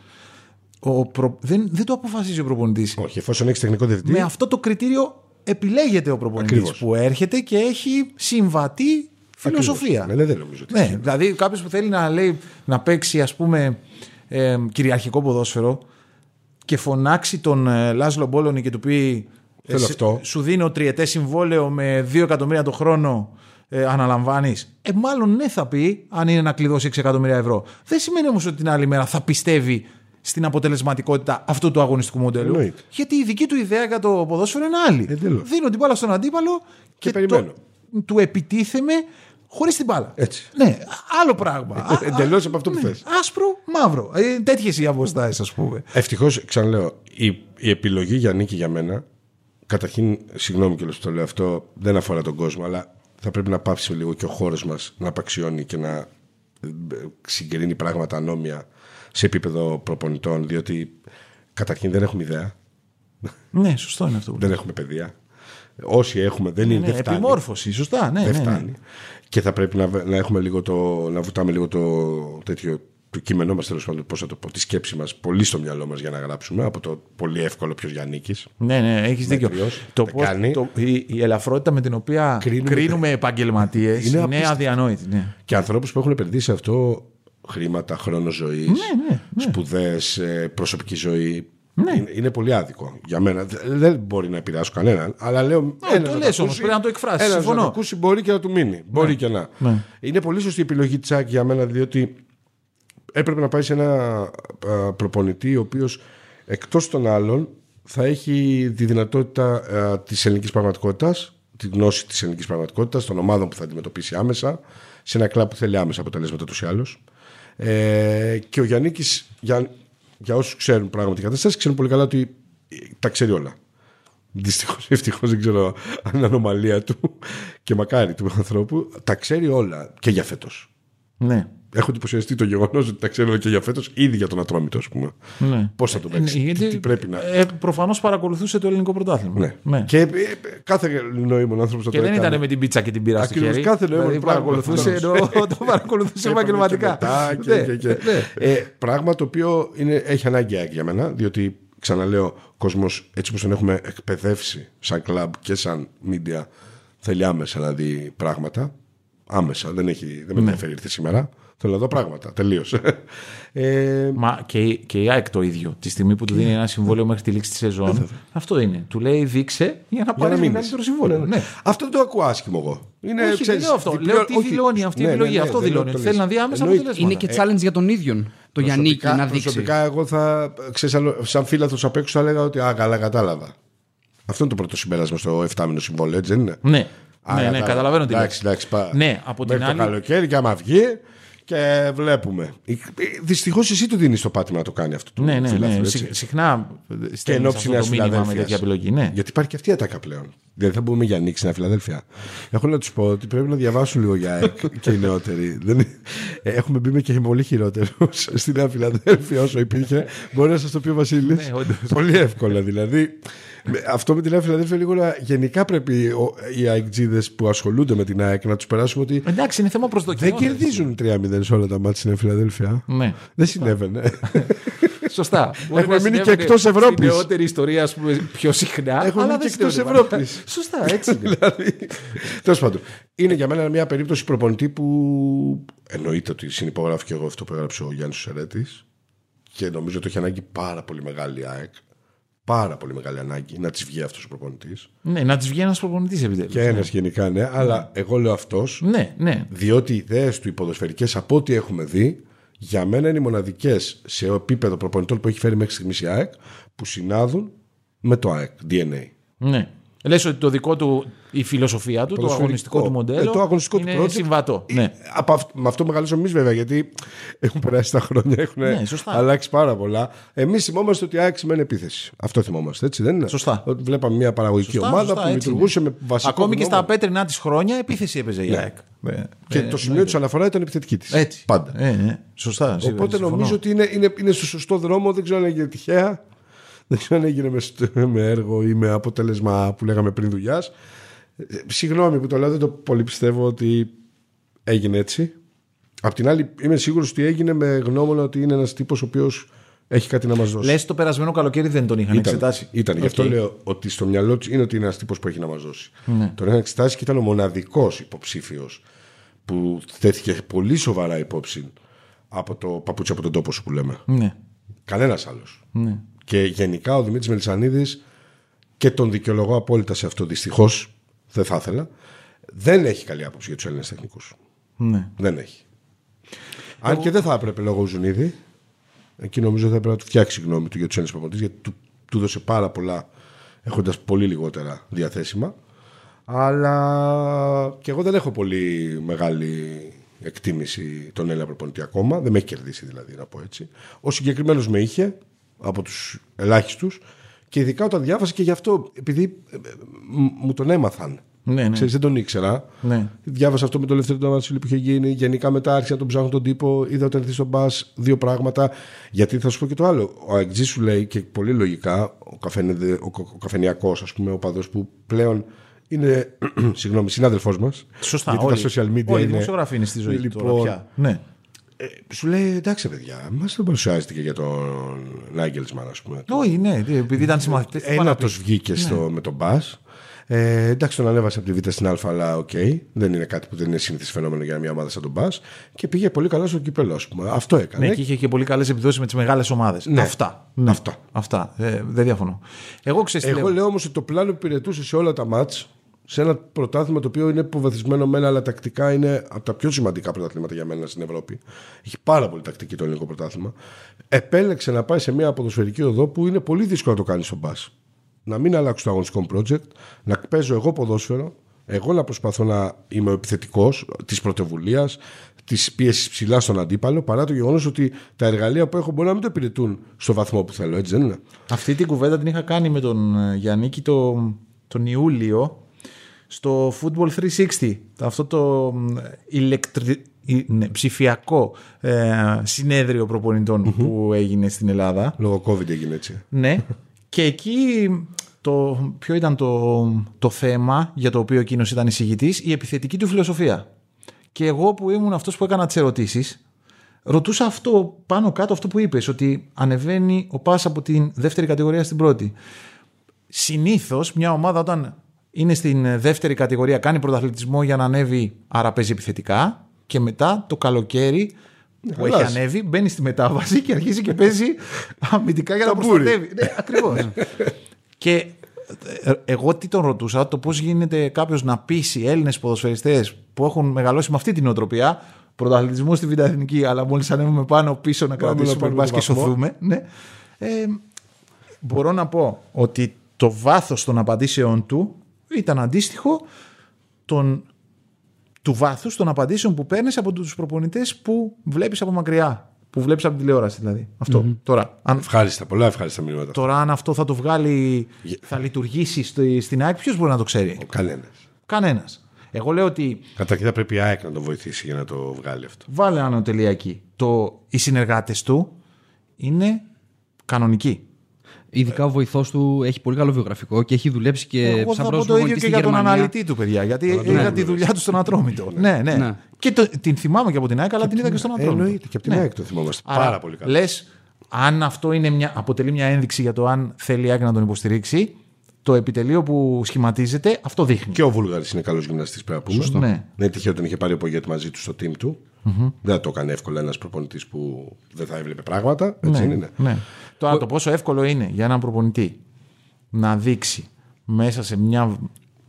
Speaker 1: προ... δεν, δεν το αποφασίζει ο προπονητής.
Speaker 2: Όχι, εφόσον έχει τεχνικό διευθυντή.
Speaker 1: Με αυτό το κριτήριο επιλέγεται ο προπονητής
Speaker 2: Ακριβώς.
Speaker 1: που έρχεται και έχει συμβατή φιλοσοφία.
Speaker 2: Ναι, ναι, δεν νομίζω ότι.
Speaker 1: Ναι, δηλαδή κάποιος που θέλει να, λέει, να παίξει ας πούμε ε, κυριαρχικό ποδόσφαιρο και φωνάξει τον ε, Λάζλο Μπόλωνη και του πει
Speaker 2: Θέλω
Speaker 1: «Ε,
Speaker 2: αυτό».
Speaker 1: σου δίνω τριετές συμβόλαιο με 2 εκατομμύρια το χρόνο ε, αναλαμβάνεις. Ε, μάλλον ναι θα πει αν είναι να κλειδώσει 6 εκατομμύρια ευρώ. Δεν σημαίνει όμως ότι την άλλη μέρα θα πιστεύει στην αποτελεσματικότητα αυτού του αγωνιστικού μοντέλου.
Speaker 2: Εννοείται.
Speaker 1: Γιατί η δική του ιδέα για το ποδόσφαιρο είναι άλλη.
Speaker 2: Εντελώς.
Speaker 1: Δίνω την μπάλα στον αντίπαλο και,
Speaker 2: περιμένω.
Speaker 1: το- του επιτίθεμαι χωρίς την μπάλα.
Speaker 2: Έτσι.
Speaker 1: Ναι, άλλο πράγμα. Α- α-
Speaker 2: Εντελώς από αυτό που
Speaker 1: ναι,
Speaker 2: θες.
Speaker 1: Άσπρο, μαύρο. Ε, Τέτοιες οι αποστάσεις, ας πούμε.
Speaker 2: Ευτυχώς, ξαναλέω, η, η επιλογή για νίκη για μένα, καταρχήν, συγγνώμη και που το λέω αυτό, δεν αφορά τον κόσμο, αλλά θα πρέπει να πάψει λίγο και ο χώρος μας να απαξιώνει και να ε, συγκρίνει πράγματα ανώμια σε επίπεδο προπονητών, διότι καταρχήν δεν έχουμε ιδέα,
Speaker 1: Ναι, σωστό είναι αυτό που
Speaker 2: δεν έχουμε παιδεία. Όσοι έχουμε δεν είναι,
Speaker 1: Ναι,
Speaker 2: δεν φτάνει.
Speaker 1: επιμόρφωση, σωστά. Ναι,
Speaker 2: δεν
Speaker 1: ναι, ναι.
Speaker 2: φτάνει. Και θα πρέπει να, να έχουμε λίγο το, να βουτάμε λίγο το τέτοιο το κείμενό μα, τέλος πάντων, πώς θα το πω, τη σκέψη μας πολύ στο μυαλό μας για να γράψουμε από το πολύ εύκολο ποιος Γιάννη
Speaker 1: Ναι, ναι, έχεις δίκιο.
Speaker 2: Μέτριος,
Speaker 1: Το
Speaker 2: τα
Speaker 1: πώς-
Speaker 2: κάνει.
Speaker 1: το, η, η ελαφρότητα με την οποία
Speaker 2: Κρίνουμε-
Speaker 1: κρίνουμε, επαγγελματίες
Speaker 2: Είναι
Speaker 1: είναι,
Speaker 2: απίστευτο.
Speaker 1: αδιανόητη. Ναι.
Speaker 2: Και ανθρώπους που έχουν επενδύσει σε αυτό χρήματα, χρόνο ζωής,
Speaker 1: ναι, ναι.
Speaker 2: σπουδές, προσωπική ζωή.
Speaker 1: Ναι.
Speaker 2: Είναι, είναι πολύ άδικο για μένα. Δε- Δεν μπορεί να επηρεάσω κανέναν. Αλλά λέω.
Speaker 1: Ναι,
Speaker 2: ένας
Speaker 1: το
Speaker 2: να
Speaker 1: λες όμως,
Speaker 2: ακούσει,
Speaker 1: πρέπει να το εκφράσεις,
Speaker 2: ένας
Speaker 1: συμφωνώ.
Speaker 2: να το ακούσει μπορεί και να του μείνει. Μπορεί και να.
Speaker 1: Ναι.
Speaker 2: Είναι πολύ σωστή η επιλογή τη ΑΕΚ για μένα, διότι έπρεπε να πάει σε ένα α, προπονητή ο οποίος εκτός των άλλων θα έχει τη δυνατότητα της ελληνικής πραγματικότητας, τη γνώση της ελληνικής πραγματικότητας, των ομάδων που θα αντιμετωπίσει άμεσα, σε ένα κλαμπ που θέλει άμεσα αποτελέσματα τους ή άλλω. Ε, και ο Γιάννη, για, για όσους ξέρουν πράγματι την κατάσταση, ξέρουν πολύ καλά ότι ε, τα ξέρει όλα. Δυστυχώς, ευτυχώς δεν ξέρω αν είναι ανομαλία του και μακάρι του ανθρώπου. Τα ξέρει όλα και για φέτος.
Speaker 1: ναι.
Speaker 2: Έχω εντυπωσιαστεί το γεγονός ότι τα ξέρω και για φέτος, ήδη για τον Ατρόμητο, ας πούμε.
Speaker 1: ναι.
Speaker 2: Πώς θα το παίξεις,
Speaker 1: Ε,
Speaker 2: τι, τι πρέπει να.
Speaker 1: Ε, Προφανώς παρακολουθούσε το ελληνικό πρωτάθλημα.
Speaker 2: Ναι. Και ε, ε, κάθε νοήμων άνθρωπος
Speaker 1: Και δεν ήταν με την πίτσα και την πύρα στο
Speaker 2: Ακριβώς,
Speaker 1: χέρι.
Speaker 2: κάθε νοήμων
Speaker 1: δηλαδή
Speaker 2: πράγμα
Speaker 1: παρακολουθούσε,
Speaker 2: προφανώς.
Speaker 1: ενώ το παρακολουθούσε επαγγελματικά.
Speaker 2: μετά και,
Speaker 1: Ναι,
Speaker 2: και, και.
Speaker 1: ναι.
Speaker 2: Ε, πράγμα το οποίο είναι, έχει ανάγκη ΑΕΚ για μένα, διότι ξαναλέω, ο κόσμος έτσι όπως τον έχουμε εκπαιδεύσει σαν κλαμπ και σαν media, θέλει άμεσα να δει πράγματα. Άμεσα, δεν, έχει, δεν με
Speaker 1: Ναι.
Speaker 2: ενδιαφέρει ήρθε σήμερα. Θέλω να δω πράγματα. Τελείω. ε,
Speaker 1: Μα και, η- και η ΑΕΚ το ίδιο. Τη στιγμή που του δίνει ένα συμβόλαιο μέχρι τη λήξη της σεζόν. αυτό είναι. Του λέει δείξε για να
Speaker 2: για να
Speaker 1: πάρεις
Speaker 2: μείνεις.
Speaker 1: μεγαλύτερο συμβόλαιο.
Speaker 2: Ναι, ναι.
Speaker 1: Ναι.
Speaker 2: Αυτό δεν το ακούω άσχημο εγώ. Είναι,
Speaker 1: Όχι, δεν
Speaker 2: ξέρεις,
Speaker 1: λέω αυτό.
Speaker 2: διπλό-
Speaker 1: Λέω τι
Speaker 2: όχι.
Speaker 1: δηλώνει αυτή η
Speaker 2: Ναι, ναι,
Speaker 1: επιλογή.
Speaker 2: ναι,
Speaker 1: Αυτό
Speaker 2: δεν
Speaker 1: δηλώνει.
Speaker 2: λέω, το
Speaker 1: Θέλει
Speaker 2: λες.
Speaker 1: να δει άμεσα
Speaker 2: Εννοείται.
Speaker 1: αποτελέσματα.
Speaker 3: Είναι και challenge για τον ίδιο. Το Γιάννη
Speaker 2: Προσωπικά-
Speaker 3: να δείξει.
Speaker 2: Προσωπικά εγώ θα, ξέρεις, άλλο- σαν φίλαθος απ' έξω θα έλεγα ότι α, καλά κατάλαβα. Αυτό είναι το πρώτο συμπέρασμα στο 7 μήνο συμβόλαιο, έτσι δεν είναι;
Speaker 1: Ναι,
Speaker 2: Α,
Speaker 1: ναι, ναι,
Speaker 2: κατάλαβα.
Speaker 1: καταλαβαίνω τι
Speaker 2: Εντάξει,
Speaker 1: λες.
Speaker 2: εντάξει, πά-
Speaker 1: Ναι, από την
Speaker 2: Μέχρι το
Speaker 1: άλλη.
Speaker 2: καλοκαίρι και άμα βγει και βλέπουμε. Δυστυχώς εσύ του δίνεις το πάτημα να το κάνει αυτό. το
Speaker 1: Ναι, ναι,
Speaker 2: φιλάθλο,
Speaker 1: ναι.
Speaker 2: έτσι.
Speaker 1: Συ- Συχνά
Speaker 2: Και εν
Speaker 1: στέλνεις
Speaker 2: ώψη
Speaker 1: αυτό
Speaker 2: νέα
Speaker 1: το μήνυμα με
Speaker 2: φιλαδέλφεια.
Speaker 1: τέτοια επιλογή. Ναι.
Speaker 2: Γιατί υπάρχει και αυτή η ατάκα πλέον. Δηλαδή θα μπούμε για νίκη στην Φιλαδέλφια. Έχω να τους πω ότι πρέπει να διαβάσουν λίγο για ΑΕΚ και οι νεότεροι. Δεν... ε, Έχουμε μπει με και πολύ χειρότερο στην Νέα Φιλαδέλφια όσο υπήρχε. Μπορεί να σας το πει ο Βασίλης.
Speaker 1: Ναι, όντως.
Speaker 2: πολύ εύκολα δηλαδή. Με- Αυτό με τη Νέα Φιλαδέλφια λίγο να, γενικά πρέπει ο- οι αεκτζίδε που ασχολούνται με την ΑΕΚ να τους περάσουμε ότι
Speaker 1: Εντάξει, είναι θέμα προσδοκιών.
Speaker 2: δεν κερδίζουν 3-0 σε όλα τα μάτια στην Νέα Φιλαδέλφια.
Speaker 1: Ναι.
Speaker 2: Δεν συνέβαινε.
Speaker 1: Σωστά. Μπορεί
Speaker 2: Έχουμε
Speaker 1: να
Speaker 2: μείνει και
Speaker 1: συνέβαινε
Speaker 2: εκτός Ευρώπης.
Speaker 1: Στην νεότερη ιστορία, ας πούμε, πιο συχνά.
Speaker 2: Έχουμε
Speaker 1: αλλά
Speaker 2: μείνει
Speaker 1: δεν
Speaker 2: και εκτός
Speaker 1: συνέβαινε πάντα.
Speaker 2: Ευρώπης.
Speaker 1: Σωστά, έτσι είναι.
Speaker 2: δηλαδή. Τέλος πάντων. Είναι για μένα μια περίπτωση προπονητή που εννοείται ότι συνυπογράφει και εγώ αυτό που έγραψε ο Γιάννης Σερέτης και νομίζω ότι έχει ανάγκη πάρα πολύ μεγάλη ΑΕΚ. Πάρα πολύ μεγάλη ανάγκη να της βγει αυτός ο προπονητής.
Speaker 1: ναι, να της βγει ένας προπονητής επιτέλους.
Speaker 2: Και ένας γενικά, ναι, αλλά εγώ λέω αυτός,
Speaker 1: Ναι, ναι.
Speaker 2: διότι οι ιδέες του οι ποδοσφαιρικές από ό,τι έχουμε δει, για μένα είναι οι μοναδικές σε επίπεδο προπονητών που έχει φέρει μέχρι στιγμής η ΑΕΚ που συνάδουν με το ΑΕΚ DNA.
Speaker 1: ναι. Λες ότι το δικό του, η φιλοσοφία του, το
Speaker 2: Ποδοσφαιρικό.
Speaker 1: αγωνιστικό του μοντέλο.
Speaker 2: Ε, το αγωνιστικό
Speaker 1: είναι
Speaker 2: του project.
Speaker 1: συμβατό. Ναι.
Speaker 2: Από αυ- με αυτό μεγαλώσαμε εμείς βέβαια, γιατί έχουν περάσει τα χρόνια, έχουν
Speaker 1: Ναι, σωστά.
Speaker 2: αλλάξει πάρα πολλά. Εμείς θυμόμαστε ότι η ΑΕΚ σημαίνει επίθεση. Αυτό θυμόμαστε, έτσι δεν είναι;
Speaker 1: Σωστά.
Speaker 2: Ότι βλέπαμε μια παραγωγική
Speaker 1: Σωστά,
Speaker 2: ομάδα
Speaker 1: σωστά,
Speaker 2: που
Speaker 1: έτσι
Speaker 2: λειτουργούσε
Speaker 1: είναι.
Speaker 2: με βασικό.
Speaker 1: Ακόμη και στα
Speaker 2: γνώμονα.
Speaker 1: πέτρινα της χρόνια επίθεση έπαιζε η ΑΕΚ. Ναι.
Speaker 2: Και
Speaker 1: Ε,
Speaker 2: το σημείο της αναφορά ήταν επιθετική της.
Speaker 1: Έτσι.
Speaker 2: Πάντα.
Speaker 1: Ε, ναι. Σωστά.
Speaker 2: Οπότε
Speaker 1: συμφωνώ.
Speaker 2: νομίζω ότι είναι, είναι, είναι στο σωστό δρόμο. Δεν ξέρω αν έγινε τυχαία. Δεν ξέρω αν έγινε με, στ- με έργο ή με αποτέλεσμα που λέγαμε πριν δουλειάς. Συγγνώμη που το λέω, δεν το πολύ πιστεύω ότι έγινε έτσι. Απ' την άλλη, είμαι σίγουρος ότι έγινε με γνώμονα ότι είναι ένας τύπος ο οποίος έχει κάτι να μας δώσει.
Speaker 1: Λες το περασμένο καλοκαίρι δεν τον είχαν
Speaker 2: Ήταν,
Speaker 1: εξετάσει.
Speaker 2: ήταν. Γι' αυτό
Speaker 1: Οκ.
Speaker 2: λέω ότι στο μυαλό του είναι ότι είναι ένας τύπος που έχει να μας δώσει.
Speaker 1: Ναι.
Speaker 2: Τον είχαν εξετάσει και ήταν ο μοναδικός υποψήφιος που θέθηκε πολύ σοβαρά υπόψη από το παπούτσι από τον τόπο σου που λέμε.
Speaker 1: Ναι.
Speaker 2: Κανένας άλλος.
Speaker 1: ναι.
Speaker 2: Και γενικά ο Δημήτρης Μελισανίδης και τον δικαιολογώ απόλυτα σε αυτό δυστυχώς. Δεν θα ήθελα. Δεν έχει καλή άποψη για τους Έλληνες τεχνικούς.
Speaker 1: ναι.
Speaker 2: Δεν έχει. Αν και δεν θα έπρεπε λόγω Ζουνίδη. Εκεί νομίζω θα έπρεπε να του φτιάξει γνώμη του για τους Έλληνες προπονητές, γιατί του, του δώσε πάρα πολλά έχοντας πολύ λιγότερα διαθέσιμα. Αλλά και εγώ δεν έχω πολύ μεγάλη εκτίμηση τον Έλληνα προπονητή ακόμα. Δεν με έχει κερδίσει δηλαδή, να πω έτσι. Ο συγκεκριμένος με είχε από τους ελάχιστους και ειδικά όταν διάβασα και γι' αυτό, επειδή ε, ε, μ- μου τον έμαθαν.
Speaker 1: Ναι, ναι.
Speaker 2: Ξέρεις, δεν τον ήξερα.
Speaker 1: Ναι.
Speaker 2: Διάβασα αυτό με τον Ελευθερίο Βασίλη που είχε γίνει. Γενικά μετά άρχισα να τον ψάχνω τον τύπο. Είδα ότι έρθει στον μπα δύο πράγματα. Γιατί θα σου πω και το άλλο. Ο Αγτζή σου λέει και πολύ λογικά ο, καφενε, ο, ο καφενιακός, ας πούμε, ο παδό που πλέον είναι συγγνώμη, συνάδελφός μας.
Speaker 1: Σωστά.
Speaker 2: Γιατί
Speaker 1: όλοι,
Speaker 2: τα social media
Speaker 1: όλοι οι
Speaker 2: είναι.
Speaker 1: δημοσιογράφοι είναι στη ζωή του
Speaker 2: Λοιπόν,
Speaker 1: τώρα πια. Ναι.
Speaker 2: Ε, σου λέει εντάξει, παιδιά, μας δεν παρουσιάζεται και για τον Νάγκελσμαν, ας πούμε.
Speaker 1: Όχι, ναι, επειδή ήταν συμμαθητές.
Speaker 2: Ένα το βγήκες στο, με τον Μπα. Ε, εντάξει, τον ανέβασε από τη Β στην Α, αλλά οκ. Δεν είναι κάτι που δεν είναι σύνηθες φαινόμενο για μια ομάδα σαν τον Μπα. Και πήγε πολύ καλά στο κυπέλο, ας πούμε. Αυτό έκανε.
Speaker 1: Ναι, και είχε και πολύ καλές επιδόσεις με τις μεγάλες ομάδες.
Speaker 2: Ναι.
Speaker 1: Αυτά. Ναι.
Speaker 2: Αυτά.
Speaker 1: Αυτά. Ε, δεν διαφωνώ. Εγώ ξέρω τι
Speaker 2: Εγώ
Speaker 1: λέω.
Speaker 2: λέω όμως ότι το πλάνο που υπηρετούσε σε όλα τα μάτς, σε ένα πρωτάθλημα το οποίο είναι υποβαθισμένο μένα, αλλά τακτικά είναι από τα πιο σημαντικά πρωταθλήματα για μένα στην Ευρώπη. Έχει πάρα πολύ τακτική το ελληνικό πρωτάθλημα. Επέλεξε να πάει σε μια ποδοσφαιρική οδό που είναι πολύ δύσκολο να το κάνεις στον μπα. Να μην αλλάξω το αγωνιστικό μου project, να παίζω εγώ ποδόσφαιρο, εγώ να προσπαθώ να είμαι ο επιθετικός της πρωτοβουλίας, της πίεσης ψηλά στον αντίπαλο, παρά το γεγονός ότι τα εργαλεία που έχω μπορεί να μην το υπηρετούν στο βαθμό που θέλω, έτσι δεν είναι.
Speaker 1: Αυτή την κουβέντα την είχα κάνει με τον ε, Γιάννικη το, τον Ιούλιο στο Football 360. Αυτό το μ, ηλεκτρι... η- ναι, ψηφιακό ε, συνέδριο προπονητών που έγινε στην Ελλάδα.
Speaker 2: Λόγω COVID έγινε έτσι.
Speaker 1: Ναι. Και εκεί το, ποιο ήταν το, το θέμα για το οποίο εκείνος ήταν εισηγητής, η επιθετική του φιλοσοφία. Και εγώ που ήμουν αυτός που έκανα τις ερωτήσεις, ρωτούσα αυτό πάνω κάτω αυτό που είπες, ότι ανεβαίνει ο Πας από την δεύτερη κατηγορία στην πρώτη. Συνήθως μια ομάδα όταν είναι στην δεύτερη κατηγορία κάνει πρωταθλητισμό για να ανέβει, άρα παίζει επιθετικά. Και μετά το καλοκαίρι που έχει
Speaker 2: αλλάζει.
Speaker 1: ανέβει, μπαίνει στη μετάβαση και αρχίζει και παίζει αμυντικά για να
Speaker 2: Ταμπούρι.
Speaker 1: προστατεύει. Ναι, ακριβώς. και ε, εγώ τι τον ρωτούσα, το πώς γίνεται κάποιος να πείσει Έλληνες ποδοσφαιριστές που έχουν μεγαλώσει με αυτή τη νοοτροπία, πρωταθλητισμό στη Β' Εθνική, αλλά μόλις ανέβουμε πάνω πίσω να
Speaker 2: Πάμε να
Speaker 1: κρατήσουμε
Speaker 2: πάρουμε
Speaker 1: μπας
Speaker 2: το
Speaker 1: και
Speaker 2: βαθμό.
Speaker 1: σωθούμε. Ναι. Ε, μπορώ να πω ότι το βάθος των απαντήσεων του ήταν αντίστοιχο των, του βάθους των απαντήσεων που παίρνεις από τους προπονητές που βλέπεις από μακριά. που βλέπεις από την τηλεόραση δηλαδή. Αυτό. Τώρα, αν,
Speaker 2: Ευχάριστα, πολλά ευχάριστα μηνύματα.
Speaker 1: τώρα, αν αυτό θα το βγάλει, θα λειτουργήσει στη- στην ΑΕΚ, ποιος μπορεί να το ξέρει;
Speaker 2: Κανένας.
Speaker 1: Κανένας. Εγώ λέω ότι
Speaker 2: Καταρχήν θα πρέπει η ΑΕΚ να το βοηθήσει για να το βγάλει αυτό.
Speaker 1: βάλε ανωτελεία εκεί. Το, οι συνεργάτες του είναι κανονικοί.
Speaker 3: Ειδικά ο βοηθός του έχει πολύ καλό βιογραφικό και έχει δουλέψει και
Speaker 1: Εγώ θα
Speaker 3: σαν
Speaker 1: πω
Speaker 3: πρώτος
Speaker 1: το ίδιο
Speaker 3: προπονητής
Speaker 1: και
Speaker 3: στη
Speaker 1: για τον
Speaker 3: Γερμανία.
Speaker 1: αναλυτή του, παιδιά. Γιατί είδα τη δουλειά του στον Ατρόμητο. ναι, ναι.
Speaker 3: Ναι.
Speaker 1: Και το, την θυμάμαι και από την ΑΕΚ, αλλά την είδα και στον
Speaker 2: Ε,
Speaker 1: Ατρόμητο.
Speaker 2: εννοείται και από την ΑΕΚ το θυμόμαστε.
Speaker 1: Άρα,
Speaker 2: Πάρα πολύ καλά.
Speaker 1: Λες, αν αυτό είναι μια, αποτελεί μια ένδειξη για το αν θέλει η ΑΕΚ να τον υποστηρίξει, το επιτελείο που σχηματίζεται αυτό δείχνει.
Speaker 2: Και ο Βούλγαρης είναι καλός γυμναστής, πρέπει να πούμε.
Speaker 1: Ναι.
Speaker 2: Ναι, τυχαίο τον είχε πάρει ο Πογέτη μαζί του στο team του. Δεν θα το έκανε εύκολα ένας προπονητής που δεν θα έβλεπε πράγματα. Έτσι
Speaker 1: ναι,
Speaker 2: είναι.
Speaker 1: ναι. Τώρα το πόσο εύκολο είναι για έναν προπονητή να δείξει μέσα σε μια.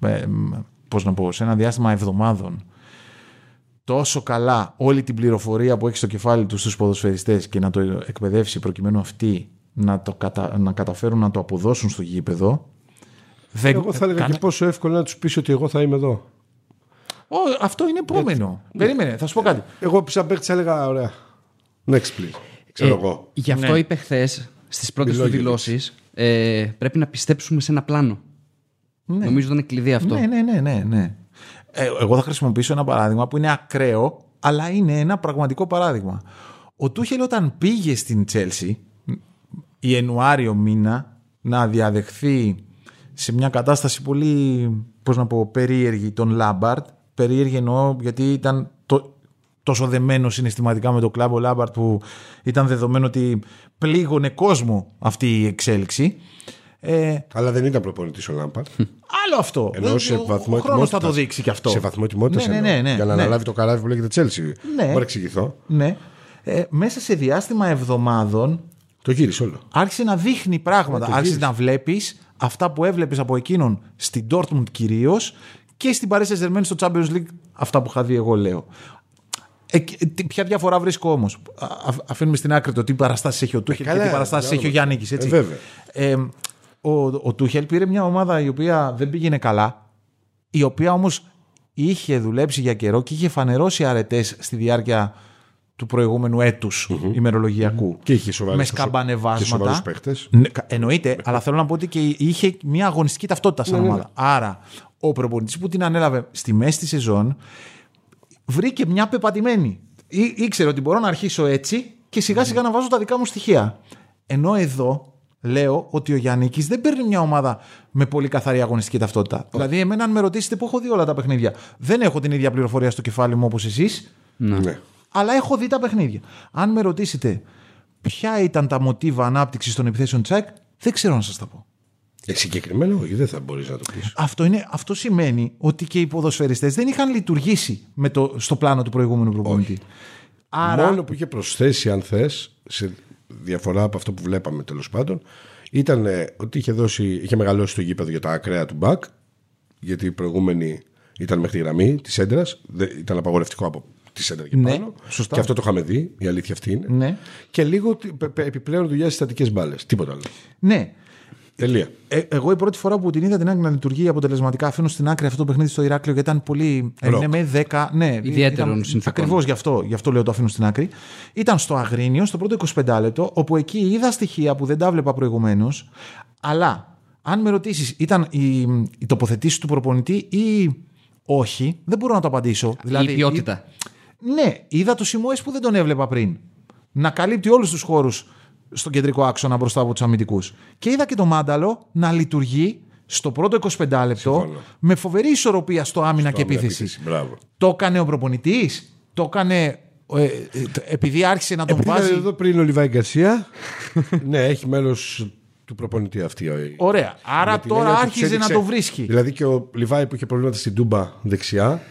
Speaker 1: ε, μ, πώς να πω, σε ένα διάστημα εβδομάδων τόσο καλά όλη την πληροφορία που έχει στο κεφάλι του στους ποδοσφαιριστές και να το εκπαιδεύσει προκειμένου αυτοί να, το κατα... να καταφέρουν να το αποδώσουν στο γήπεδο δεν...
Speaker 2: Εγώ θα έλεγα
Speaker 1: κάνε-
Speaker 2: και πόσο εύκολο να τους πεις ότι εγώ θα είμαι εδώ.
Speaker 1: Ω, αυτό είναι επόμενο. Περίμενε, θα σου πω κάτι.
Speaker 2: Εγώ σαν παίχτη έλεγα ωραία. Next please. Ξέρω
Speaker 3: Ε,
Speaker 2: εγώ.
Speaker 3: Γι' αυτό
Speaker 1: Ναι.
Speaker 3: είπε χθες στις πρώτες του
Speaker 2: Μιλόγεβιτς.
Speaker 3: δηλώσεις ε, πρέπει να πιστέψουμε σε ένα πλάνο. Νομίζω ότι είναι κλειδί αυτό.
Speaker 1: Ναι, ναι, ναι, ναι. ναι. Ε, εγώ θα χρησιμοποιήσω ένα παράδειγμα που είναι ακραίο, αλλά είναι ένα πραγματικό παράδειγμα. Ο Τούχελ όταν πήγε στην Τσέλσι, Ιανουάριο μήνα, να διαδεχθεί σε μια κατάσταση πολύ, πώς να πω, περίεργη τον Λάμπαρτ. Περίεργη εννοώ γιατί ήταν το, τόσο δεμένο συναισθηματικά με το κλαμπ ο Λάμπαρτ που ήταν δεδομένο ότι πλήγωνε κόσμο αυτή η εξέλιξη. Ε,
Speaker 2: Αλλά δεν ήταν προπονητής ο Λάμπαρτ.
Speaker 1: Άλλο αυτό.
Speaker 2: Ενώ σε
Speaker 1: Ο-
Speaker 2: βαθμό
Speaker 1: Ο χρόνος θα
Speaker 2: ετοιμότητας.
Speaker 1: το δείξει και αυτό.
Speaker 2: Σε βαθμό ετοιμότητα.
Speaker 1: Ναι, ναι, ναι, ναι,
Speaker 2: για να
Speaker 1: ναι.
Speaker 2: αναλάβει το καράβι που λέγεται Τσέλσι.
Speaker 1: Ναι.
Speaker 2: Μπορεί να εξηγηθώ.
Speaker 1: Ναι. Ε, μέσα σε διάστημα εβδομάδων
Speaker 2: Το γύρισε όλο.
Speaker 1: άρχισε να δείχνει πράγματα.
Speaker 2: το
Speaker 1: άρχισες
Speaker 2: γύρισε.
Speaker 1: να βλέπεις αυτά που έβλεπες από εκείνον στην Dortmund κυρίως και στην Paris Saint-Germain στο Champions League. Αυτά που είχα δει εγώ λέω. Ε, και- τι- ποια διαφορά βρίσκω όμως; Αφήνουμε στην άκρη το τι παραστάσεις έχει ο Τούχελ και
Speaker 2: καλά,
Speaker 1: τι παραστάσεις
Speaker 2: καλά.
Speaker 1: έχει ο Γιάννης. Έτσι.
Speaker 2: Ε, βέβαια.
Speaker 1: Ε, ο, ο Τούχελ πήρε μια ομάδα η οποία δεν πήγαινε καλά, η οποία όμως είχε δουλέψει για καιρό και είχε φανερώσει αρετές στη διάρκεια του προηγούμενου έτους ημερολογιακού.
Speaker 2: Και είχε σοβαρές
Speaker 1: με
Speaker 2: Και σοβαρούς
Speaker 1: σκαμπανεβάσματα.
Speaker 2: παίχτες.
Speaker 1: Ναι, κα- εννοείται, αλλά θέλω να πω ότι και είχε μια αγωνιστική ταυτότητα σαν ομάδα. Άρα, ο προπονητής που την ανέλαβε στη μέση της σεζόν βρήκε μια πεπατημένη. Ή, ήξερε ότι μπορώ να αρχίσω έτσι και σιγά σιγά να βάζω τα δικά μου στοιχεία. Ενώ εδώ λέω ότι ο Γιάννη δεν παίρνει μια ομάδα με πολύ καθαρή αγωνιστική ταυτότητα. Δηλαδή, εμένα, αν με ρωτήσετε που έχω δει όλα τα παιχνίδια, δεν έχω την ίδια πληροφορία στο κεφάλι μου όπως εσείς,
Speaker 2: Ναι.
Speaker 1: αλλά έχω δει τα παιχνίδια. Αν με ρωτήσετε ποια ήταν τα μοτίβα ανάπτυξης των επιθέσεων Τσάκ, δεν ξέρω να σας τα πω.
Speaker 2: Ε, συγκεκριμένα, όχι, δεν θα μπορείς να το πεις.
Speaker 1: Αυτό, είναι, αυτό σημαίνει ότι και οι ποδοσφαιριστές δεν είχαν λειτουργήσει με το, στο πλάνο του προηγούμενου προπονητή. Άρα,
Speaker 2: Μόνο που είχε προσθέσει, αν θες, σε διαφορά από αυτό που βλέπαμε τέλος πάντων, ήταν ε, ότι είχε, δώσει, είχε μεγαλώσει το γήπεδο για τα ακραία του μπακ, γιατί η προηγούμενη ήταν μέχρι τη γραμμή της έντρας, ήταν απαγορευτικό από τη έντρα και
Speaker 1: Ναι,
Speaker 2: πάνω.
Speaker 1: σωστά.
Speaker 2: Και αυτό το είχαμε δει, η αλήθεια αυτή είναι.
Speaker 1: Ναι.
Speaker 2: Και λίγο τι- πε- πε- επιπλέον δουλειά στις στατικές μπάλες. Τίποτα άλλο.
Speaker 1: ναι.
Speaker 2: Τελεία.
Speaker 1: Ε, εγώ η πρώτη φορά που την είδα την άκρη να λειτουργεί αποτελεσματικά, αφήνω στην άκρη αυτό το παιχνίδι στο Ηράκλειο γιατί ήταν πολύ.
Speaker 2: Ροκ.
Speaker 1: Ναι, με 10. Ναι,
Speaker 3: Ιδιαίτερων συνθήκων.
Speaker 1: Ακριβώς γι' αυτό, γι' αυτό λέω το αφήνω στην άκρη. Ήταν στο Αγρίνιο, στο πρώτο 25 λεπτό, όπου εκεί είδα στοιχεία που δεν τα βλέπα προηγουμένως. Αλλά αν με ρωτήσεις, ήταν η, η τοποθετήση του προπονητή ή όχι, δεν μπορώ να το απαντήσω.
Speaker 3: η ποιότητα.
Speaker 1: Ναι, είδα το Σιμόε που δεν τον έβλεπα πριν. Να καλύπτει όλους τους χώρους στον κεντρικό άξονα μπροστά από τους αμυντικούς. Και είδα και το Μάνταλο να λειτουργεί στο πρώτο 25 λεπτό
Speaker 2: Συμφωνώ.
Speaker 1: με φοβερή ισορροπία στο άμυνα και
Speaker 2: άμυνα
Speaker 1: επίθεση.
Speaker 2: επίθεση, μπράβο.
Speaker 1: Το έκανε ο προπονητής, το έκανε ε, ε, επειδή άρχισε να τον
Speaker 2: Επειδή ήταν
Speaker 1: βάζει.
Speaker 2: εδώ πριν ο Λιβάη Γκαρσία, ναι, έχει μέλος του προπονητή αυτή. η-
Speaker 1: Ωραία. Άρα
Speaker 2: Γιατί
Speaker 1: τώρα
Speaker 2: λένε ότι
Speaker 1: άρχιζε
Speaker 2: τους
Speaker 1: να
Speaker 2: έδειξε-
Speaker 1: το βρίσκει.
Speaker 2: Δηλαδή και ο Λιβάη που είχε προβλήματα στην Τούμπα δεξιά,